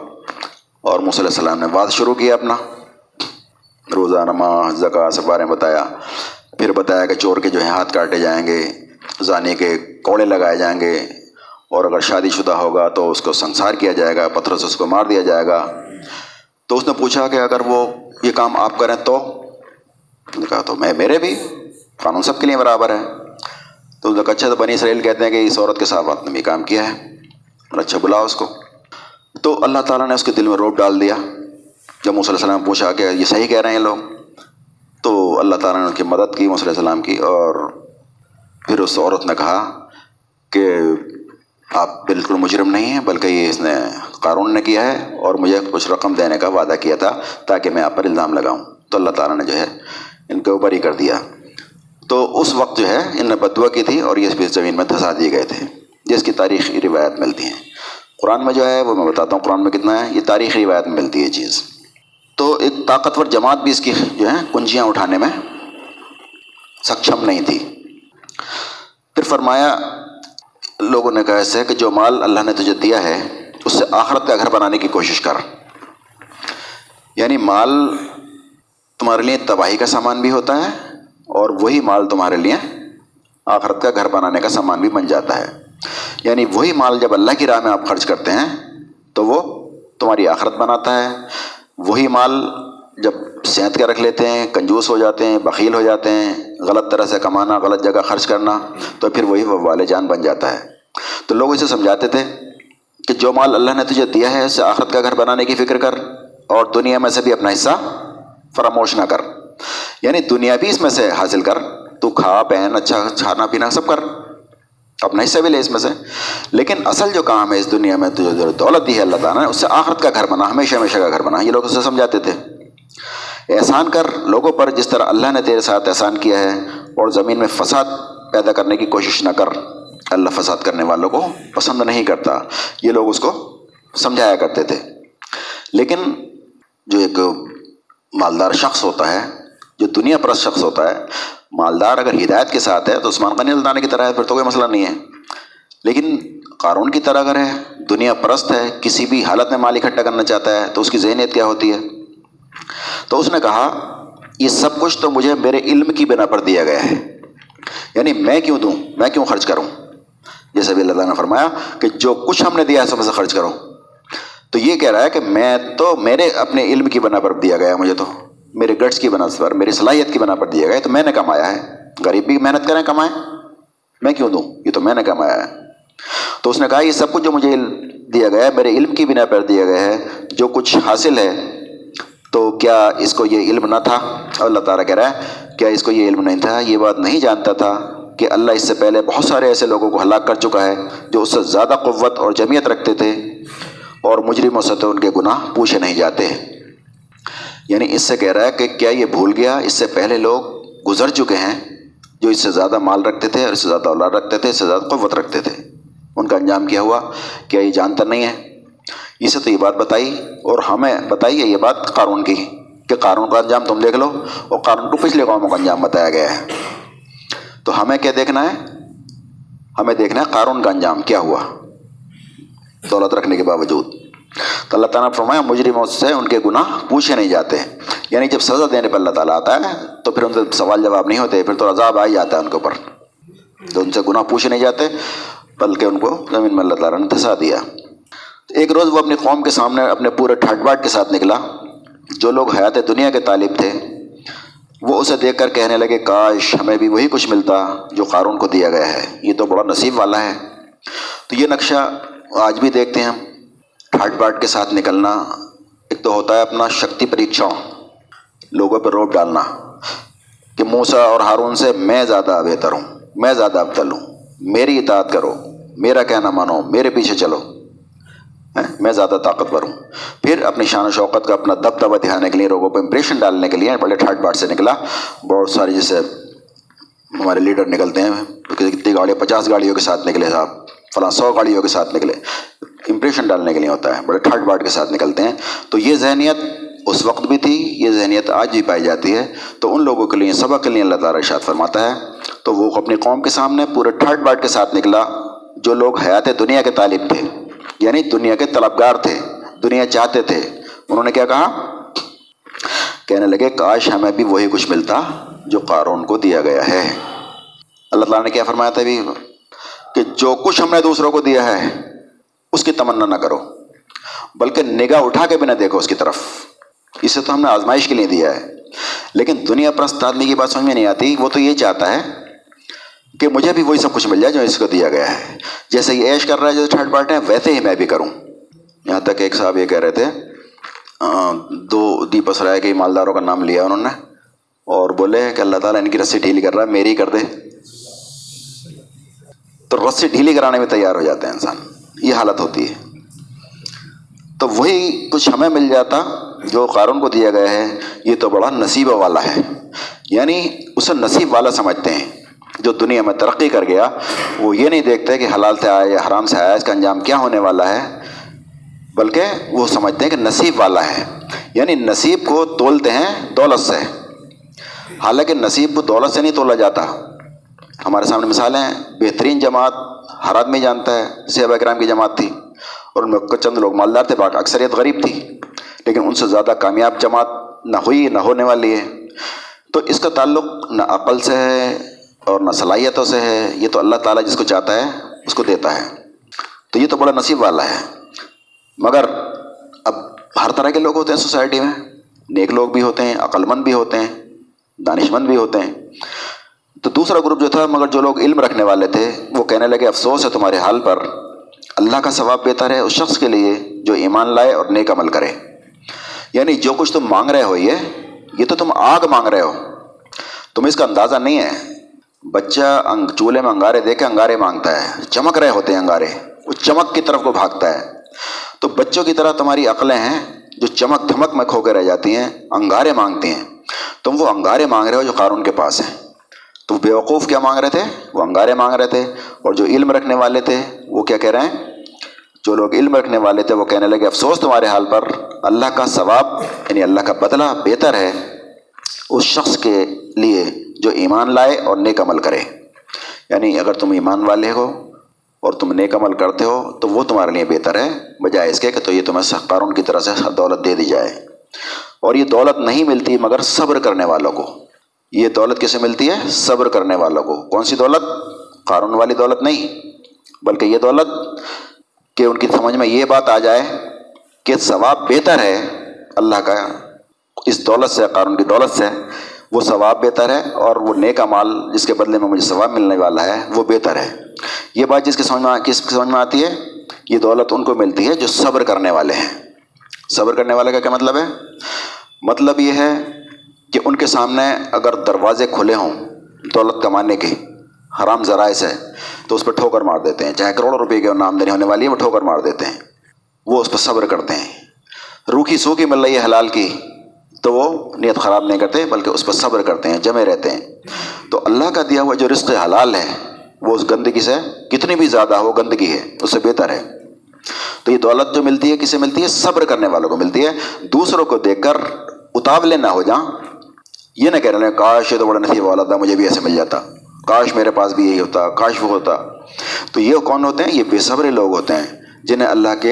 اور موسیٰ علیہ السلام نے بات شروع کیا اپنا۔ روزہ، نماز زکا سب بارے میں بتایا۔ پھر بتایا کہ چور کے جو ہے ہاتھ کاٹے جائیں گے۔ زانی کے کوڑے لگائے جائیں گے اور اگر شادی شدہ ہوگا تو اس کو سنسار کیا جائے گا، پتھروں سے اس کو مار دیا جائے گا۔ تو اس نے پوچھا کہ اگر وہ یہ کام آپ کریں تو؟ کہا تو میں، میرے بھی قانون سب کے لیے برابر ہے۔ تو اس نے کہا اچھا تو بنی اسرائیل کہتے ہیں کہ اس عورت کے ساتھ آپ نے بھی کام کیا ہے۔ اور اچھا بلاؤ اس کو۔ تو اللہ تعالیٰ نے اس کے دل میں روپ ڈال دیا۔ جب موسیٰ علیہ السلام پوچھا کہ یہ صحیح کہہ رہے ہیں لوگ، تو اللہ تعالیٰ نے ان کی مدد کی موسیٰ علیہ السلام کی اور پھر اس عورت نے کہا کہ آپ بالکل مجرم نہیں ہیں، بلکہ یہ اس نے قارون نے کیا ہے اور مجھے کچھ رقم دینے کا وعدہ کیا تھا تاکہ میں آپ پر الزام لگاؤں۔ تو اللہ تعالیٰ نے جو ہے ان کے اوپر ہی کر دیا۔ تو اس وقت جو ہے ان نے بدوا کی تھی اور یہ اس زمین میں دھسا دیے گئے تھے، جس کی تاریخی روایت ملتی ہیں قرآن میں جو ہے وہ میں بتاتا ہوں قرآن میں کتنا ہے، یہ تاریخی روایت میں ملتی ہے چیز۔ تو ایک طاقتور جماعت بھی اس کی جو ہے کنجیاں اٹھانے میں سکچم نہیں تھی۔ پھر فرمایا، لوگوں نے کہا ایسے کہ جو مال اللہ نے تجھے دیا ہے، اس سے آخرت کا گھر بنانے کی کوشش کر۔ یعنی مال تمہارے لیے تباہی کا سامان بھی ہوتا ہے اور وہی مال تمہارے لیے آخرت کا گھر بنانے کا سامان بھی بن جاتا ہے۔ یعنی وہی مال جب اللہ کی راہ میں آپ خرچ کرتے ہیں، تو وہ تمہاری آخرت بناتا ہے۔ وہی مال جب صحت کا رکھ لیتے ہیں، کنجوس ہو جاتے ہیں، بخیل ہو جاتے ہیں، غلط طرح سے کمانا، غلط جگہ خرچ کرنا، تو پھر وہی وال جان بن جاتا ہے۔ تو لوگ اسے سمجھاتے تھے کہ جو مال اللہ نے تجھے دیا ہے، اسے آخرت کا گھر بنانے کی فکر کر اور دنیا میں سے بھی اپنا حصہ فراموش نہ کر۔ یعنی دنیا بھی اس میں سے حاصل کر، تو کھا، پہن اچھا کھانا پینا سب کر۔ اپنا حصہ بھی لے اس میں سے۔ لیکن اصل جو کام ہے اس دنیا میں، جو دولت دی ہے اللہ تعالیٰ نے اس سے آخرت کا گھر بنا، ہمیشہ ہمیشہ کا گھر بنا۔ یہ لوگ اسے سمجھاتے تھے۔ احسان کر لوگوں پر جس طرح اللہ نے تیرے ساتھ احسان کیا ہے، اور زمین میں فساد پیدا کرنے کی کوشش نہ کر۔ اللہ فساد کرنے والوں کو پسند نہیں کرتا۔ یہ لوگ اس کو سمجھایا کرتے تھے۔ لیکن جو ایک مالدار شخص ہوتا ہے، جو دنیا پرست شخص ہوتا ہے، مالدار اگر ہدایت کے ساتھ ہے تو عثمان غنی الدانے کی طرح ہے، پھر تو کوئی مسئلہ نہیں ہے۔ لیکن قارون کی طرح اگر ہے، دنیا پرست ہے، کسی بھی حالت میں مال اکٹھا کرنا چاہتا ہے، تو اس کی ذہنیت کیا ہوتی ہے؟ تو اس نے کہا، یہ سب کچھ تو مجھے میرے علم کی بنا پر دیا گیا ہے۔ یعنی میں کیوں دوں؟ میں کیوں خرچ کروں؟ جیسے بھی اللہ تعالیٰ نے فرمایا کہ جو کچھ ہم نے دیا ہے سب سے خرچ کرو۔ تو یہ کہہ رہا ہے کہ میں تو میرے اپنے علم کی بنا پر دیا گیا مجھے تو۔ میرے گٹس کی بنا پر، میری صلاحیت کی بنا پر دیا گیا تو میں نے کمایا ہے۔ غریب بھی محنت کریں، کمائیں۔ میں کیوں دوں؟ یہ تو میں نے کمایا ہے۔ تو اس نے کہا، یہ سب کچھ جو مجھے دیا گیا ہے، میرے علم کی بنا پر دیا گیا ہے، جو کچھ حاصل ہے تو کیا اس کو یہ علم نہ تھا؟ اللہ تعالیٰ کہہ رہا ہے، کیا اس کو یہ علم نہیں تھا؟ یہ بات نہیں جانتا تھا کہ اللہ اس سے پہلے بہت سارے ایسے لوگوں کو ہلاک کر چکا ہے جو اس سے زیادہ قوت اور جمعیت رکھتے تھے اور مجرموں سے تو ان کے گناہ پوچھے نہیں جاتے۔ یعنی اس سے کہہ رہا ہے کہ کیا یہ بھول گیا؟ اس سے پہلے لوگ گزر چکے ہیں جو اس سے زیادہ مال رکھتے تھے اور اس سے زیادہ اولاد رکھتے تھے، اس سے زیادہ قوت رکھتے تھے۔ ان کا انجام کیا ہوا؟ کیا یہ جانتا نہیں ہے؟ اسے تو یہ بات بتائی اور ہمیں بتائیے یہ بات قانون کی کہ قانون کا انجام تم دیکھ لو اور قانون کو پچھلے قوموں کا انجام بتایا گیا ہے۔ تو ہمیں کیا دیکھنا ہے؟ ہمیں دیکھنا ہے قانون کا انجام کیا ہوا۔ دولت رکھنے کے باوجود۔ تو اللہ تعالیٰ نے فرمایا، مجرموں سے ان کے گناہ پوچھے نہیں جاتے۔ یعنی جب سزا دینے پہ اللہ تعالیٰ آتا ہے، تو پھر ان سے سوال جواب نہیں ہوتے، پھر تو عذاب آ ہی جاتا ہے ان کے اوپر۔ تو ان سے گناہ پوچھے نہیں جاتے، بلکہ ان کو زمین میں اللہ تعالیٰ نے دھسا دیا۔ ایک روز وہ اپنی قوم کے سامنے اپنے پورے ٹھاٹ باٹ کے ساتھ نکلا۔ جو لوگ حیات دنیا کے طالب تھے، وہ اسے دیکھ کر کہنے لگے، کاش ہمیں بھی وہی کچھ ملتا جو قارون کو دیا گیا ہے۔ یہ تو بڑا نصیب والا ہے۔ تو یہ نقشہ آج بھی دیکھتے ہیں ہم۔ ٹھاٹ باٹ کے ساتھ نکلنا ایک تو ہوتا ہے اپنا شکتی پریچھاؤں لوگوں پہ روپ ڈالنا کہ موسا اور ہارون سے میں زیادہ بہتر ہوں، میں زیادہ ابتل ہوں۔ میری اطاعت کرو، میرا کہنا مانو، میرے پیچھے چلو۔ میں زیادہ طاقتور ہوں۔ پھر اپنی شان و شوقت کا اپنا دب دبا دکھانے کے لیے لوگوں کو امپریشن ڈالنے کے لیے بڑے ٹھاٹ باٹ سے نکلا۔ بہت ساری جیسے ہمارے لیڈر نکلتے ہیں، کتنی گاڑیاں، پچاس گاڑیوں کے ساتھ نکلے صاحب، فلاں سو گاڑیوں کے ساتھ نکلے۔ امپریشن ڈالنے کے لیے ہوتا ہے، بڑے ٹھاٹ باٹ کے ساتھ نکلتے ہیں۔ تو یہ ذہنیت اس وقت بھی تھی، یہ ذہنیت آج بھی پائی جاتی ہے۔ تو ان لوگوں کے لیے، سبق کے لیے اللہ تعالیٰ ارشاد فرماتا ہے۔ تو وہ اپنی قوم کے سامنے پورے ٹھاٹ باٹ کے ساتھ نکلا، جو لوگ حیات دنیا کے طالب تھے۔ یعنی دنیا کے طلبگار تھے، دنیا چاہتے تھے۔ انہوں نے کیا کہا؟ کہنے لگے، کاش ہمیں بھی وہی کچھ ملتا جو قارون کو دیا گیا ہے۔ اللہ تعالیٰ نے کیا فرمایا تھا بھی کہ جو کچھ ہم نے دوسروں کو دیا ہے، اس کی تمنا نہ کرو، بلکہ نگاہ اٹھا کے بھی نہ دیکھو اس کی طرف۔ اسے تو ہم نے آزمائش کے لیے دیا ہے، لیکن دنیا پرست آدمی کی بات سمجھ میں نہیں آتی، وہ تو یہ چاہتا ہے کہ مجھے بھی وہی سب کچھ مل جائے جو اس کو دیا گیا ہے۔ جیسے یہ عیش کر رہا ہے، جیسے تھرڈ پارٹی ہیں ویسے ہی میں بھی کروں۔ یہاں تک ایک صاحب یہ کہہ رہے تھے دو دیپس رائے کے مالداروں کا نام لیا انہوں نے اور بولے کہ اللہ تعالیٰ ان کی رسی ڈھیلی کر رہا ہے، میری کر دے۔ تو رسی ڈھیلی کرانے میں تیار ہو جاتے ہیں انسان، یہ حالت ہوتی ہے۔ تو وہی کچھ ہمیں مل جاتا جو قارون کو دیا گیا ہے، یہ تو بڑا نصیب والا ہے۔ یعنی اسے نصیب والا سمجھتے ہیں۔ جو دنیا میں ترقی کر گیا، وہ یہ نہیں دیکھتے کہ حلال سے آیا یا حرام سے آیا، اس کا انجام کیا ہونے والا ہے؟ بلکہ وہ سمجھتے ہیں کہ نصیب والا ہے۔ یعنی نصیب کو تولتے ہیں دولت سے۔ حالانکہ نصیب کو دولت سے نہیں تولا جاتا۔ ہمارے سامنے مثالیں ہیں، بہترین جماعت ہر آدمی جانتا ہے صحب اکرام کی جماعت تھی۔ اور ان میں چند لوگ مالدار تھے، باقی اکثریت غریب تھی۔ لیکن ان سے زیادہ کامیاب جماعت نہ ہوئی، نہ ہونے والی ہے۔ تو اس کا تعلق نہ عقل سے ہے اور نہ صلاحیتوں سے ہے، یہ تو اللہ تعالیٰ جس کو چاہتا ہے، اس کو دیتا ہے۔ تو یہ تو بڑا نصیب والا ہے۔ مگر اب ہر طرح کے لوگ ہوتے ہیں سوسائٹی میں۔ نیک لوگ بھی ہوتے ہیں عقلمند بھی ہوتے ہیں، دانش مند بھی ہوتے ہیں۔ تو دوسرا گروپ جو تھا، مگر جو لوگ علم رکھنے والے تھے، وہ کہنے لگے، افسوس ہے تمہارے حال پر۔ اللہ کا ثواب بہتر ہے اس شخص کے لیے جو ایمان لائے اور نیک عمل کرے۔ یعنی جو کچھ تم مانگ رہے ہو، یہ یہ تو تم آگ مانگ رہے ہو۔ تمہیں اس کا اندازہ نہیں ہے۔ بچہ چولہے میں انگارے دے کے انگارے مانگتا ہے، چمک رہے ہوتے ہیں انگارے، وہ چمک کی طرف کو بھاگتا ہے۔ تو بچوں کی طرح تمہاری عقلیں ہیں جو چمک دھمک میں کھو کے رہ جاتی ہیں، انگارے مانگتی ہیں۔ تم وہ انگارے مانگ رہے ہو جو قارون کے پاس ہیں۔ تو بیوقوف کیا مانگ رہے تھے؟ وہ انگارے مانگ رہے تھے۔ اور جو علم رکھنے والے تھے، وہ کیا کہہ رہے ہیں؟ جو لوگ علم رکھنے والے تھے، وہ کہنے لگے، افسوس تمہارے حال پر، اللہ کا ثواب یعنی اللہ کا بدلہ بہتر ہے، اس شخص کے لیے جو ایمان لائے اور نیک عمل کرے۔ یعنی اگر تم ایمان والے ہو اور تم نیک عمل کرتے ہو تو وہ تمہارے لیے بہتر ہے، بجائے اس کے کہ تو یہ تمہیں قارون کی طرح سے دولت دے دی جائے۔ اور یہ دولت نہیں ملتی مگر صبر کرنے والوں کو۔ یہ دولت کیسے ملتی ہے؟ صبر کرنے والوں کو۔ کون سی دولت؟ قارون والی دولت نہیں، بلکہ یہ دولت کہ ان کی سمجھ میں یہ بات آ جائے کہ ثواب بہتر ہے۔ اللہ کا اس دولت سے، قارون کی دولت سے وہ ثواب بہتر ہے اور وہ نیکا مال جس کے بدلے میں مجھے ثواب ملنے والا ہے، وہ بہتر ہے۔ یہ بات جس کے سمجھ میں کس سمجھ میں آتی ہے؟ یہ دولت ان کو ملتی ہے جو صبر کرنے والے ہیں۔ صبر کرنے والے کا کیا مطلب ہے؟ مطلب یہ ہے کہ ان کے سامنے اگر دروازے کھلے ہوں دولت کمانے کے، حرام ذرائع سے، تو اس پہ ٹھوکر مار دیتے ہیں۔ چاہے کروڑوں روپئے کی آمدنی ہونے والی ہے، وہ ٹھوکر مار دیتے ہیں۔ وہ اس پہ صبر کرتے ہیں۔ روکھی سوکھی مل رہی ہے حلال کی۔ تو وہ نیت خراب نہیں کرتے بلکہ اس پر صبر کرتے ہیں، جمے رہتے ہیں۔ تو اللہ کا دیا ہوا جو رزق حلال ہے، وہ اس گندگی سے کتنی بھی زیادہ ہو، گندگی ہے، اس سے بہتر ہے۔ تو یہ دولت جو ملتی ہے، کسے ملتی ہے؟ صبر کرنے والوں کو ملتی ہے۔ دوسروں کو دیکھ کر اتاولے نہ ہو جاؤں یہ نہ کہہ رہے ہیں کاش یہ تو بڑا نصیب والا تھا، مجھے بھی ایسے مل جاتا۔ کاش میرے پاس بھی یہی ہوتا، کاش وہ ہوتا۔ تو یہ کون ہوتے ہیں؟ یہ بے صبر لوگ ہوتے ہیں، جنہیں اللہ کے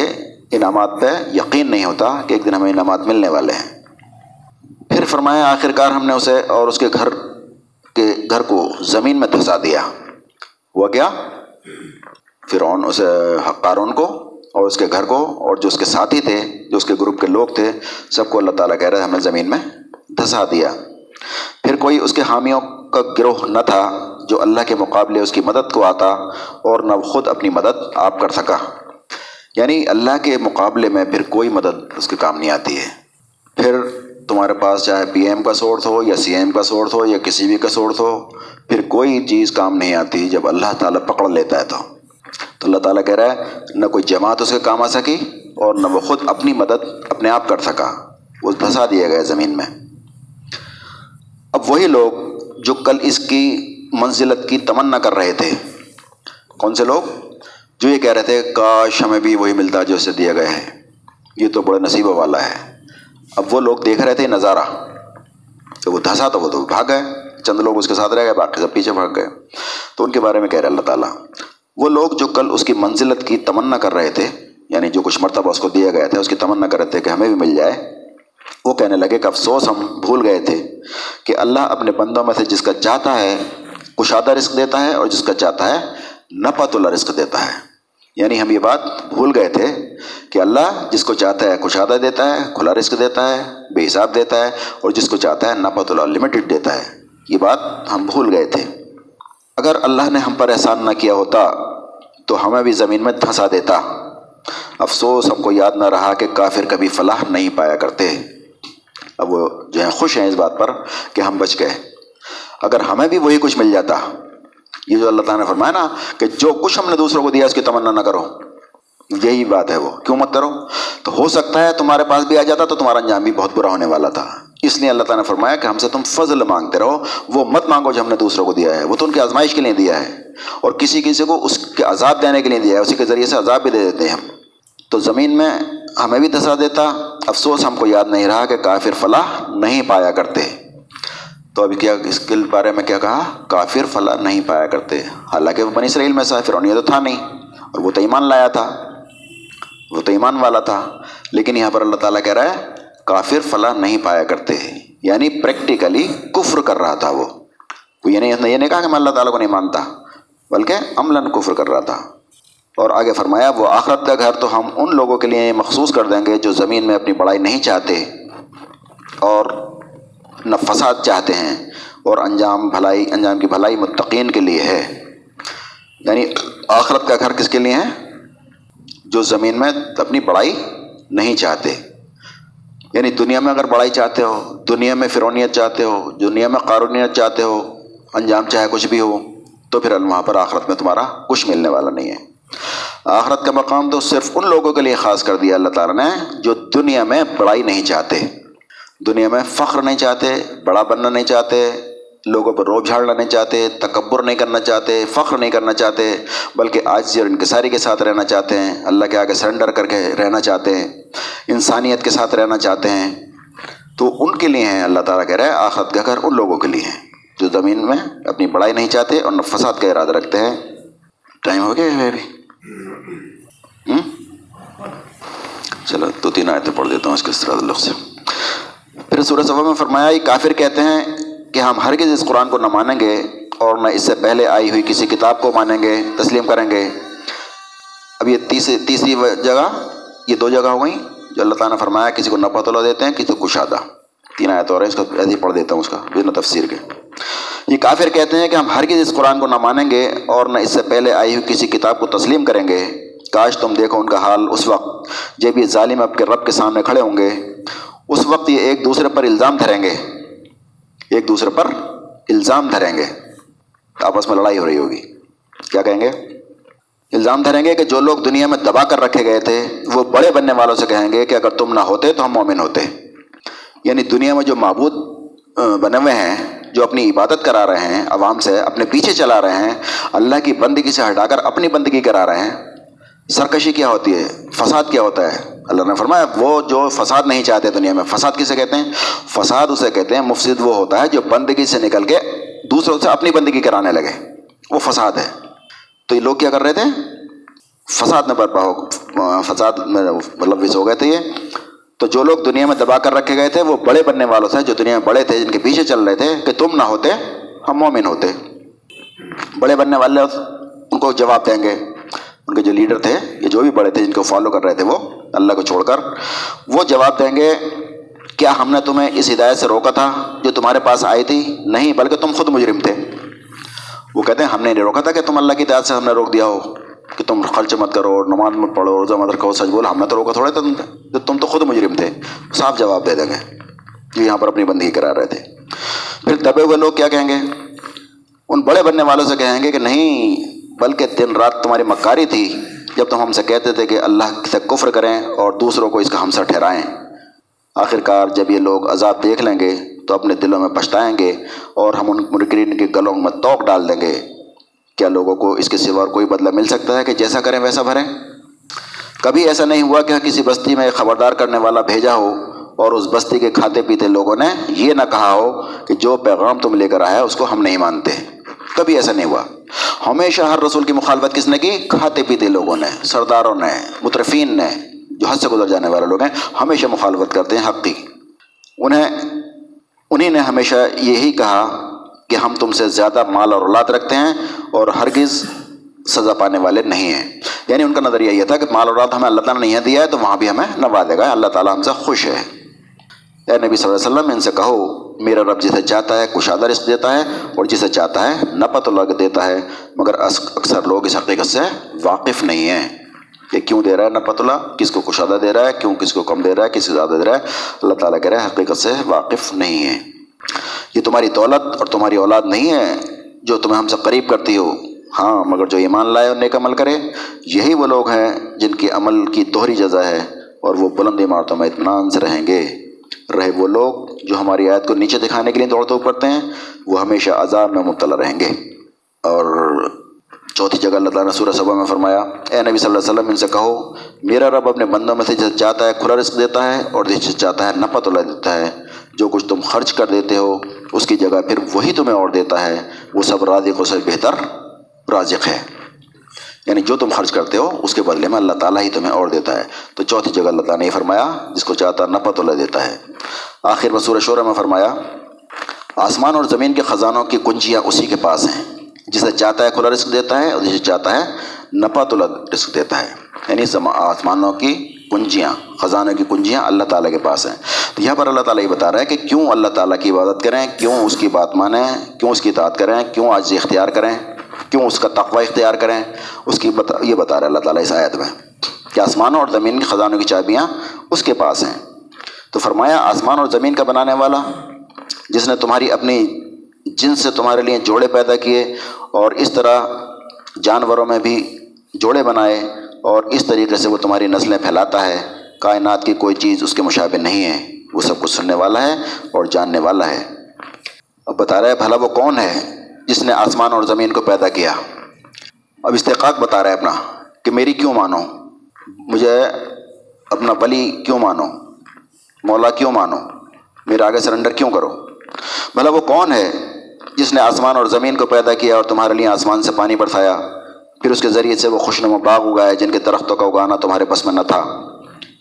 انعامات پہ یقین نہیں ہوتا کہ ایک دن ہمیں انعامات ملنے والے ہیں۔ فرمایا آخر کار ہم نے اسے اور اس کے گھر کے گھر کو زمین میں دھسا دیا۔ ہوا کیا؟ فرعون اسے قارون کو اور اس کے گھر کو اور جو اس کے ساتھی تھے، جو اس کے گروپ کے لوگ تھے، سب کو اللہ تعالیٰ کہہ رہے ہمیں زمین میں دھسا دیا۔ پھر کوئی اس کے حامیوں کا گروہ نہ تھا جو اللہ کے مقابلے اس کی مدد کو آتا اور نہ خود اپنی مدد آپ کر سکا۔ یعنی اللہ کے مقابلے میں پھر کوئی مدد اس کے کام نہیں آتی ہے۔ پھر تمہارے پاس چاہے پی ایم کا سورس ہو یا سی ایم کا سورس ہو یا کسی بھی کا سورس ہو، پھر کوئی چیز کام نہیں آتی جب اللہ تعالیٰ پکڑ لیتا ہے تو۔ تو اللہ تعالیٰ کہہ رہا ہے، نہ کوئی جماعت اس کے کام آ سکی اور نہ وہ خود اپنی مدد اپنے آپ کر سکا۔ وہ دھسا دیا گیا زمین میں۔ اب وہی لوگ جو کل اس کی منزلت کی تمنا کر رہے تھے۔ کون سے لوگ؟ جو یہ کہہ رہے تھے، کاش ہمیں بھی وہی ملتا جو اسے دیا گیا ہے۔ یہ تو بڑے نصیب والا ہے۔ اب وہ لوگ دیکھ رہے تھے نظارہ۔ جب وہ دھسا تو وہ تو بھاگ گئے۔ چند لوگ اس کے ساتھ رہ گئے، باقی سب پیچھے بھاگ گئے۔ تو ان کے بارے میں کہہ رہے اللہ تعالیٰ۔ وہ لوگ جو کل اس کی منزلت کی تمنا کر رہے تھے یعنی جو کچھ مرتبہ اس کو دیا گیا تھا، اس کی تمنا کر رہے تھے کہ ہمیں بھی مل جائے، وہ کہنے لگے کہ افسوس، ہم بھول گئے تھے کہ اللہ اپنے بندوں میں سے جس کا چاہتا ہے، کشادہ رزق دیتا ہے اور جس کا چاہتا ہے نپت اللہ رزق دیتا ہے۔ یعنی ہم یہ بات بھول گئے تھے کہ اللہ جس کو چاہتا ہے کشادہ دیتا ہے، کھلا رزق دیتا ہے، بے حساب دیتا ہے اور جس کو چاہتا ہے نپت اللہ لمیٹڈ دیتا ہے۔ یہ بات ہم بھول گئے تھے۔ اگر اللہ نے ہم پر احسان نہ کیا ہوتا تو ہمیں بھی زمین میں دھنسا دیتا۔ افسوس، ہم کو یاد نہ رہا کہ کافر کبھی فلاح نہیں پایا کرتے۔ اب وہ جو ہے خوش ہیں اس بات پر کہ ہم بچ گئے۔ اگر ہمیں بھی وہی کچھ مل جاتا یہ جو اللہ تعالیٰ نے فرمایا نا کہ جو کچھ ہم نے دوسروں کو دیا اس کی تمنا نہ کرو۔ یہی بات ہے وہ۔ کیوں مت کرو؟ تو ہو سکتا ہے تمہارے پاس بھی آ جاتا تو تمہارا انجام بھی بہت برا ہونے والا تھا۔ اس لیے اللہ تعالیٰ نے فرمایا کہ ہم سے تم فضل مانگتے رہو۔ وہ مت مانگو جو ہم نے دوسروں کو دیا ہے۔ وہ تو ان کی آزمائش کے لیے دیا ہے۔ اور کسی کسی کو اس کے عذاب دینے کے لیے دیا ہے۔ اسی کے ذریعے سے عذاب بھی دے دیتے ہیں ہم۔ تو زمین میں ہمیں بھی دسا دیتا۔ افسوس ہم کو یاد نہیں رہا کہ کافر فلاح نہیں پایا کرتے۔ تو ابھی کیا اس کے بارے میں کیا کہا؟ کافر فلاح نہیں پایا کرتے۔ حالانکہ وہ بنی اسرائیل میں سا فرونیہ تو تھا نہیں۔ اور وہ تو ایمان لایا تھا۔ وہ تو ایمان والا تھا۔ لیکن یہاں پر اللہ تعالیٰ کہہ رہا ہے، کافر فلاح نہیں پایا کرتے۔ یعنی پریکٹیکلی کفر کر رہا تھا وہ یہ نہیں یہ نہیں کہا کہ میں اللہ تعالیٰ کو نہیں مانتا، بلکہ عملاً کفر کر رہا تھا۔ اور آگے فرمایا، وہ آخرت کا گھر تو ہم ان لوگوں کے لیے مخصوص کر دیں گے جو زمین میں اپنی بڑائی نہیں چاہتے۔ اور نہ فساد چاہتے ہیں اور انجام بھلائی، انجام کی بھلائی متقین کے لیے ہے۔ یعنی آخرت کا گھر کس کے لیے ہے؟ جو زمین میں اپنی بڑائی نہیں چاہتے۔ یعنی دنیا میں اگر بڑائی چاہتے ہو، دنیا میں فرونیت چاہتے ہو، دنیا میں قارونیت چاہتے ہو، انجام چاہے کچھ بھی ہو، تو پھر وہاں پر آخرت میں تمہارا کچھ ملنے والا نہیں ہے۔ آخرت کا مقام تو صرف ان لوگوں کے لیے خاص کر دیا اللہ تعالیٰ نے جو دنیا میں بڑائی نہیں چاہتے۔ دنیا میں فخر نہیں چاہتے، بڑا بننا نہیں چاہتے، لوگوں پر روب جھاڑنا نہیں چاہتے، تکبر نہیں کرنا چاہتے، فخر نہیں کرنا چاہتے، بلکہ آج اور انکساری کے ساتھ رہنا چاہتے ہیں، اللہ کے آگے سرنڈر کر کے رہنا چاہتے ہیں، انسانیت کے ساتھ رہنا چاہتے ہیں۔ تو ان کے لیے ہیں اللہ تعالیٰ کہہ رہے ہیں آخرت کا گھر ان لوگوں کے لیے ہیں، جو زمین میں اپنی بڑائی نہیں چاہتے اور نہ فساد کا ارادہ رکھتے ہیں۔ ٹائم ہو گیا ہے ابھی۔ چلو، دو تین آیتیں پڑھ دیتا ہوں اس کے سراد اللہ سے۔ پھر سورہ صفحہ میں فرمایا یہ کافر کہتے ہیں کہ ہم ہرگز اس قرآن کو نہ مانیں گے اور نہ اس سے پہلے آئی ہوئی کسی کتاب کو مانیں گے، تسلیم کریں گے۔ اب یہ تیسری تیسری جگہ، یہ دو جگہ ہو گئیں جو اللہ تعالیٰ نے فرمایا، کسی کو نہ اللہ دیتے ہیں، کسی کو کشادہ۔ تین آیت اور ہے، اس کو ایسے ہی پڑھ دیتا ہوں اس کا بنا تفسیر کے۔ یہ کافر کہتے ہیں کہ ہم ہرگز اس قرآن کو نہ مانیں گے اور نہ اس سے پہلے آئی ہوئی کسی کتاب کو تسلیم کریں گے۔ کاش تم دیکھو ان کا حال اس وقت، جب یہ ظالم اب کے رب کے سامنے کھڑے ہوں گے۔ اس وقت یہ ایک دوسرے پر الزام دھریں گے۔ ایک دوسرے پر الزام دھریں گے۔ آپس میں لڑائی ہو رہی ہوگی۔ کیا کہیں گے؟ الزام دھریں گے کہ جو لوگ دنیا میں دبا کر رکھے گئے تھے، وہ بڑے بننے والوں سے کہیں گے کہ اگر تم نہ ہوتے تو ہم مومن ہوتے۔ یعنی دنیا میں جو معبود بنے ہوئے ہیں، جو اپنی عبادت کرا رہے ہیں، عوام سے اپنے پیچھے چلا رہے ہیں، اللہ کی بندگی سے ہٹا کر اپنی بندگی کرا رہے ہیں سرکشی کیا ہوتی ہے؟ فساد کیا ہوتا ہے؟ اللہ نے فرمایا، وہ جو فساد نہیں چاہتے دنیا میں، فساد کسے کہتے ہیں؟ فساد اسے کہتے ہیں، مفسد وہ ہوتا ہے جو بندگی سے نکل کے دوسروں سے اپنی بندگی کرانے لگے۔ وہ فساد ہے۔ تو یہ لوگ کیا کر رہے تھے؟ فساد میں برپا ہو، فساد میں مطلب ہو گئے تھے یہ۔ تو جو لوگ دنیا میں دبا کر رکھے گئے تھے، وہ بڑے بننے والوں سے جو دنیا میں بڑے تھے، جن کے پیچھے چل رہے تھے، کہ تم نہ ہوتے، ہم مومن ہوتے۔ بڑے بننے والے، ان کو جواب دیں گے۔ ان کے جو لیڈر تھے یہ جو بھی بڑے تھے جن کو فالو کر رہے تھے، وہ اللہ کو چھوڑ کر وہ جواب دیں گے، کیا ہم نے تمہیں اس ہدایت سے روکا تھا جو تمہارے پاس آئی تھی؟ نہیں، بلکہ تم خود مجرم تھے۔ وہ کہتے ہیں، ہم نے نہیں روکا تھا کہ تم اللہ کی ہدایت سے ہم نے روک دیا ہو، کہ تم خرچ مت کرو نماز مت پڑھو روزہ مت رکھو سچ بولو، ہم نے تو روکا تھوڑے تھے تم تو خود مجرم تھے، صاف جواب دے دیں گے۔ جو یہاں پر اپنی بندگی کرا رہے تھے۔ پھر دبے ہوئے لوگ کیا کہیں گے؟ ان بڑے بننے والوں سے کہیں گے کہ نہیں بلکہ دن رات تمہاری مکاری تھی جب تم ہم سے کہتے تھے کہ اللہ سے کفر کریں اور دوسروں کو اس کا ہم سے ٹھہرائیں۔ آخر کار جب یہ لوگ عذاب دیکھ لیں گے تو اپنے دلوں میں پچھتائیں گے اور ہم ان مرکرین کے گلوں میں توق ڈال دیں گے۔ کیا لوگوں کو اس کے سوا اور کوئی بدلہ مل سکتا ہے کہ جیسا کریں ویسا بھریں؟ کبھی ایسا نہیں ہوا کہ کسی بستی میں خبردار کرنے والا بھیجا ہو اور اس بستی کے کھاتے پیتے لوگوں نے یہ نہ کہا ہو کہ جو پیغام تم لے کر آیا اس کو ہم نہیں مانتے۔ کبھی ایسا نہیں ہوا۔ ہمیشہ ہر رسول کی مخالفت کس نے کی؟ کھاتے پیتے لوگوں نے، سرداروں نے، مترفین نے، جو حد سے گزر جانے والے لوگ ہیں، ہمیشہ مخالفت کرتے ہیں حق کی۔ انہیں انہیں نے ہمیشہ یہی کہا کہ ہم تم سے زیادہ مال اور اولاد رکھتے ہیں اور ہرگز سزا پانے والے نہیں ہیں۔ یعنی ان کا نظریہ یہ تھا کہ مال اولاد ہمیں اللہ تعالیٰ نے نہیں دیا ہے تو وہاں بھی ہمیں نوا دے گا، اللہ تعالیٰ ہم سے خوش ہے۔ اے نبی صلی اللہ علیہ وسلم، ان سے کہو میرا رب جسے چاہتا ہے کشادہ رزق دیتا ہے اور جسے چاہتا ہے نپت اللہ دیتا ہے، مگر اکثر لوگ اس حقیقت سے واقف نہیں ہیں کہ کیوں دے رہا ہے نپت اللہ کس کو کشادہ دے رہا ہے، کیوں کس کو کم دے رہا ہے، کس کو زیادہ دے رہا ہے۔ اللہ تعالیٰ کہہ رہا ہے، حقیقت سے واقف نہیں ہے یہ تمہاری دولت اور تمہاری اولاد نہیں ہے جو تمہیں ہم سے قریب کرتی ہو۔ ہاں مگر جو ایمان لائے اور نیک عمل کرے، یہی وہ لوگ ہیں جن کی عمل کی دوہری جزا ہے اور وہ بلند عمارتوں میں اطمینان سے رہیں گے۔ رہے وہ لوگ جو ہماری آیت کو نیچے دکھانے کے لیے دوڑتے پڑتے ہیں، وہ ہمیشہ عذاب میں مبتلا رہیں گے۔ اور چوتھی جگہ اللہ تعالیٰ نے سورہ صبح میں فرمایا، اے نبی صلی اللہ علیہ وسلم، ان سے کہو، میرا رب اپنے بندوں میں سے جسے چاہتا ہے کھلا رزق دیتا ہے اور جسے چاہتا ہے نپت اللہ دیتا ہے۔ جو کچھ تم خرچ کر دیتے ہو، اس کی جگہ پھر وہی تمہیں اور دیتا ہے۔ وہ سب رازق سے بہتر رازق ہے یعنی جو تم خرچ کرتے ہو، اس کے بدلے میں اللہ تعالیٰ ہی تمہیں اور دیتا ہے۔ تو چوتھی جگہ اللہ تعالیٰ نے یہ فرمایا، جس کو چاہتا نپت اللہ دیتا ہے۔ آخر میں سورہ میں فرمایا، آسمان اور زمین کے خزانوں کی کنجیاں اسی کے پاس ہیں۔ جسے چاہتا ہے کھلا رزق دیتا ہے اور جسے چاہتا ہے نپا تلا رزق دیتا ہے۔ یعنی آسمانوں کی کنجیاں، خزانوں کی کنجیاں اللہ تعالیٰ کے پاس ہیں۔ تو یہاں پر اللہ تعالیٰ یہ بتا رہا ہے کہ کیوں اللہ تعالیٰ کی عبادت کریں، کیوں اس کی بات مانیں، کیوں اس کی اطاعت کریں، کیوں آج اختیار کریں۔ کیوں اس کا تقوی اختیار کریں؟ اس کی بتا، یہ بتا رہا ہے اللہ تعالیٰ اس آیت میں کہ آسمانوں اور زمین کی خزانوں کی چابیاں اس کے پاس ہیں۔ تو فرمایا، آسمان اور زمین کا بنانے والا، جس نے تمہاری اپنی جن سے تمہارے لیے جوڑے پیدا کیے اور اس طرح جانوروں میں بھی جوڑے بنائے اور اس طریقے سے وہ تمہاری نسلیں پھیلاتا ہے۔ کائنات کی کوئی چیز اس کے مشابہ نہیں ہے۔ وہ سب کچھ سننے والا ہے اور جاننے والا ہے۔ اب بتا رہا ہے، بھلا وہ کون ہے؟ جس نے آسمان اور زمین کو پیدا کیا۔ اب استحقاق بتا رہا ہے اپنا کہ میری کیوں مانو؟ مجھے اپنا ولی کیوں مانو؟ مولا کیوں مانو؟ میرے آگے سرنڈر کیوں کرو؟ بھلا وہ کون ہے جس نے آسمان اور زمین کو پیدا کیا اور تمہارے لیے آسمان سے پانی برسایا؟ پھر اس کے ذریعے سے وہ خوشنما باغ اگائے جن کے درختوں کا اگانا تمہارے بس میں نہ تھا۔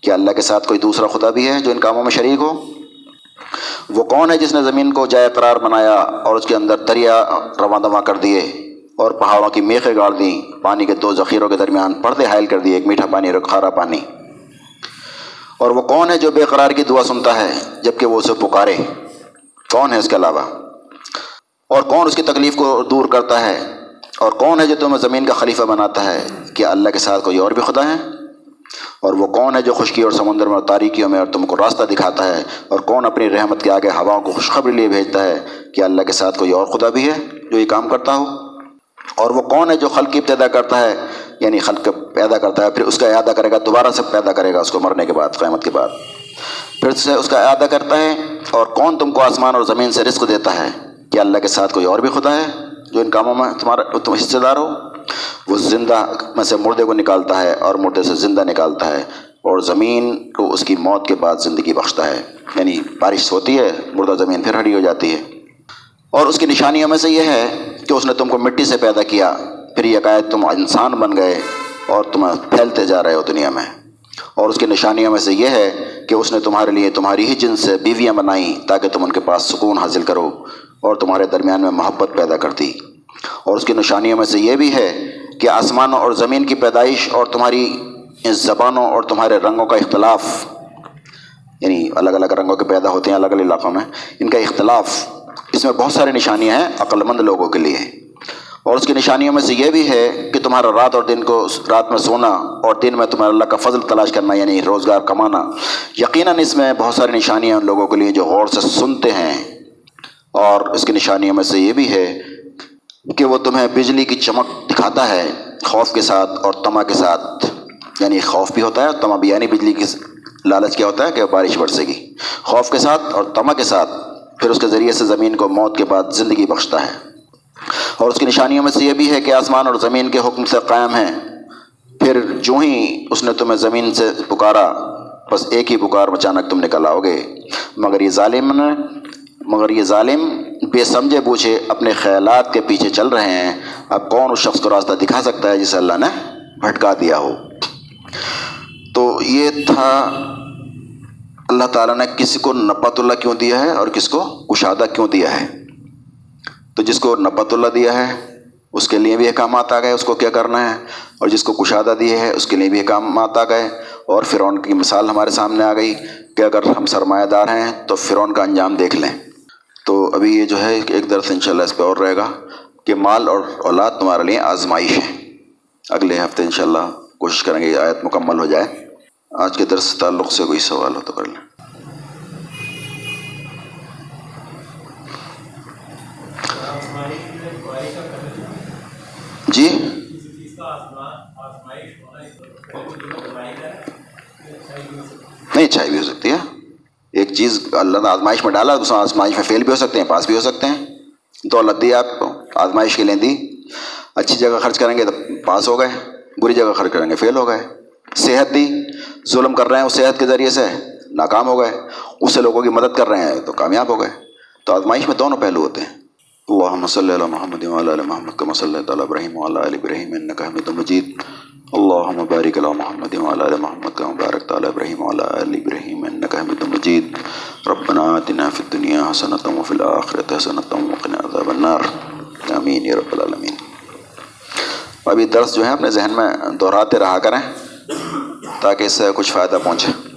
کیا اللہ کے ساتھ کوئی دوسرا خدا بھی ہے جو ان کاموں میں شریک ہو؟ وہ کون ہے جس نے زمین کو جائے قرار بنایا اور اس کے اندر دریا رواں دواں کر دیے اور پہاڑوں کی میخیں گاڑ دیں، پانی کے دو ذخیروں کے درمیان پردے حائل کر دیے، ایک میٹھا پانی اور ایک کھارا پانی۔ اور وہ کون ہے جو بے قرار کی دعا سنتا ہے جبکہ وہ اسے پکارے؟ کون ہے اس کے علاوہ؟ اور کون اس کی تکلیف کو دور کرتا ہے؟ اور کون ہے جو تمہیں زمین کا خلیفہ بناتا ہے کیا اللہ کے ساتھ کوئی اور بھی خدا ہے؟ اور وہ کون ہے جو خشکی اور سمندر میں اور تاریکیوں میں اور تم کو راستہ دکھاتا ہے اور کون اپنی رحمت کے آگے ہواؤں کو خوشخبری لیے بھیجتا ہے کہ اللہ کے ساتھ کوئی اور خدا بھی ہے جو یہ کام کرتا ہو؟ اور وہ کون ہے جو خلق کی ابتدا کرتا ہے؟ یعنی خلق پیدا کرتا ہے، پھر اس کا اعادہ کرے گا، دوبارہ سے پیدا کرے گا اس کو مرنے کے بعد، قیامت کے بعد۔ پھر سے اس کا اعادہ کرتا ہے اور کون تم کو آسمان اور زمین سے رزق دیتا ہے کہ اللہ کے ساتھ کوئی اور بھی خدا ہے جو ان کاموں میں تمہارا تم حصے دار ہو؟ وہ زندہ میں سے مردے کو نکالتا ہے اور مردے سے زندہ نکالتا ہے اور زمین کو اس کی موت کے بعد زندگی بخشتا ہے۔ یعنی بارش ہوتی ہے، مردہ زمین پھر ہری ہو جاتی ہے۔ اور اس کی نشانیوں میں سے یہ ہے کہ اس نے تم کو مٹی سے پیدا کیا، پھر یہ تم انسان بن گئے اور تم پھیلتے جا رہے ہو دنیا میں۔ اور اس کی نشانیوں میں سے یہ ہے کہ اس نے تمہارے لیے تمہاری ہی جن سے بیویاں بنائیں تاکہ تم ان کے پاس سکون حاصل کرو اور تمہارے درمیان میں محبت پیدا کر دی۔ اور اس کی نشانیوں میں سے یہ بھی ہے کہ آسمانوں اور زمین کی پیدائش اور تمہاری زبانوں اور تمہارے رنگوں کا اختلاف یعنی الگ الگ رنگوں کے پیدا ہوتے ہیں، الگ الگ علاقوں میں ان کا اختلاف، اس میں بہت ساری نشانیاں ہیں عقلمند لوگوں کے لیے۔ اور اس کی نشانیوں میں سے یہ بھی ہے کہ تمہارا رات اور دن کو رات میں سونا اور دن میں تمہارا اللہ کا فضل تلاش کرنا یعنی روزگار کمانا۔ یقیناً اس میں بہت ساری نشانیاں ان لوگوں کے لیے جو غور سے سنتے ہیں۔ اور اس کی نشانیوں میں سے یہ بھی ہے کہ وہ تمہیں بجلی کی چمک دکھاتا ہے، خوف کے ساتھ اور تما کے ساتھ۔ یعنی خوف بھی ہوتا ہے اور تما بھی یعنی بجلی کی لالچ کیا ہوتا ہے کہ بارش برسے گی۔ خوف کے ساتھ اور تما کے ساتھ، پھر اس کے ذریعے سے زمین کو موت کے بعد زندگی بخشتا ہے۔ اور اس کی نشانیوں میں سے یہ بھی ہے کہ آسمان اور زمین کے حکم سے قائم ہیں۔ پھر جو ہی اس نے تمہیں زمین سے پکارا، بس ایک ہی پکار اچانک تم نکل آؤ گے۔ مگر یہ ظالم نے مگر یہ ظالم بے سمجھے بوجھے اپنے خیالات کے پیچھے چل رہے ہیں، اب کون اس شخص کو راستہ دکھا سکتا ہے جسے اللہ نے بھٹکا دیا ہو؟ تو یہ تھا، اللہ تعالیٰ نے کسی کو نپت اللہ کیوں دیا ہے اور کس کو کشادہ کیوں دیا ہے؟ تو جس کو نپت اللہ دیا ہے، اس کے لیے بھی احکامات آ گئے، اس کو کیا کرنا ہے؟ اور جس کو کشادہ دیے ہے اس کے لیے بھی احکامات آ گئے۔ اور فرعون کی مثال ہمارے سامنے آ گئی کہ اگر ہم سرمایہ دار ہیں تو فرعون کا انجام دیکھ لیں۔ تو ابھی یہ جو ہے ایک درس انشاءاللہ اس پہ اور رہے گا کہ مال اور اولاد تمہارے لیے آزمائش ہے۔ اگلے ہفتے انشاءاللہ کوشش کریں گے یہ آیت مکمل ہو جائے۔ آج کے درس تعلق سے کوئی سوال ہو تو کر لیں۔ جی؟ نہیں اچھائی بھی ہو سکتی ہے۔ ایک چیز اللہ نے آزمائش میں ڈالا اس آزمائش میں فیل بھی ہو سکتے ہیں، پاس بھی ہو سکتے ہیں۔ تو اللہ دی آپ کو آزمائش کے لیے دی اچھی جگہ خرچ کریں گے تو پاس ہو گئے، بری جگہ خرچ کریں گے، فیل ہو گئے۔ صحت دی، ظلم کر رہے ہیں اس صحت کے ذریعے سے، ناکام ہو گئے۔ اس سے لوگوں کی مدد کر رہے ہیں تو کامیاب ہو گئے۔ تو آزمائش میں دونوں پہلو ہوتے ہیں۔ اللهم صل على محمد وعلى ال محمد كما صليت على ابراهيم وعلى ال ابراهيم انك حميد مجيد اللهم بارك على محمد وعلى ال محمد كما باركت على ابراهيم وعلى ال ابراهيم انك حميد مجيد ربنا آتنا في الدنيا حسنة وفي الآخرة حسنة وقنا عذاب النار. آمین یا رب العالمین. ابھی درس جو ہے اپنے ذہن میں دہراتے رہا کریں تاکہ اس سے کچھ فائدہ پہنچے۔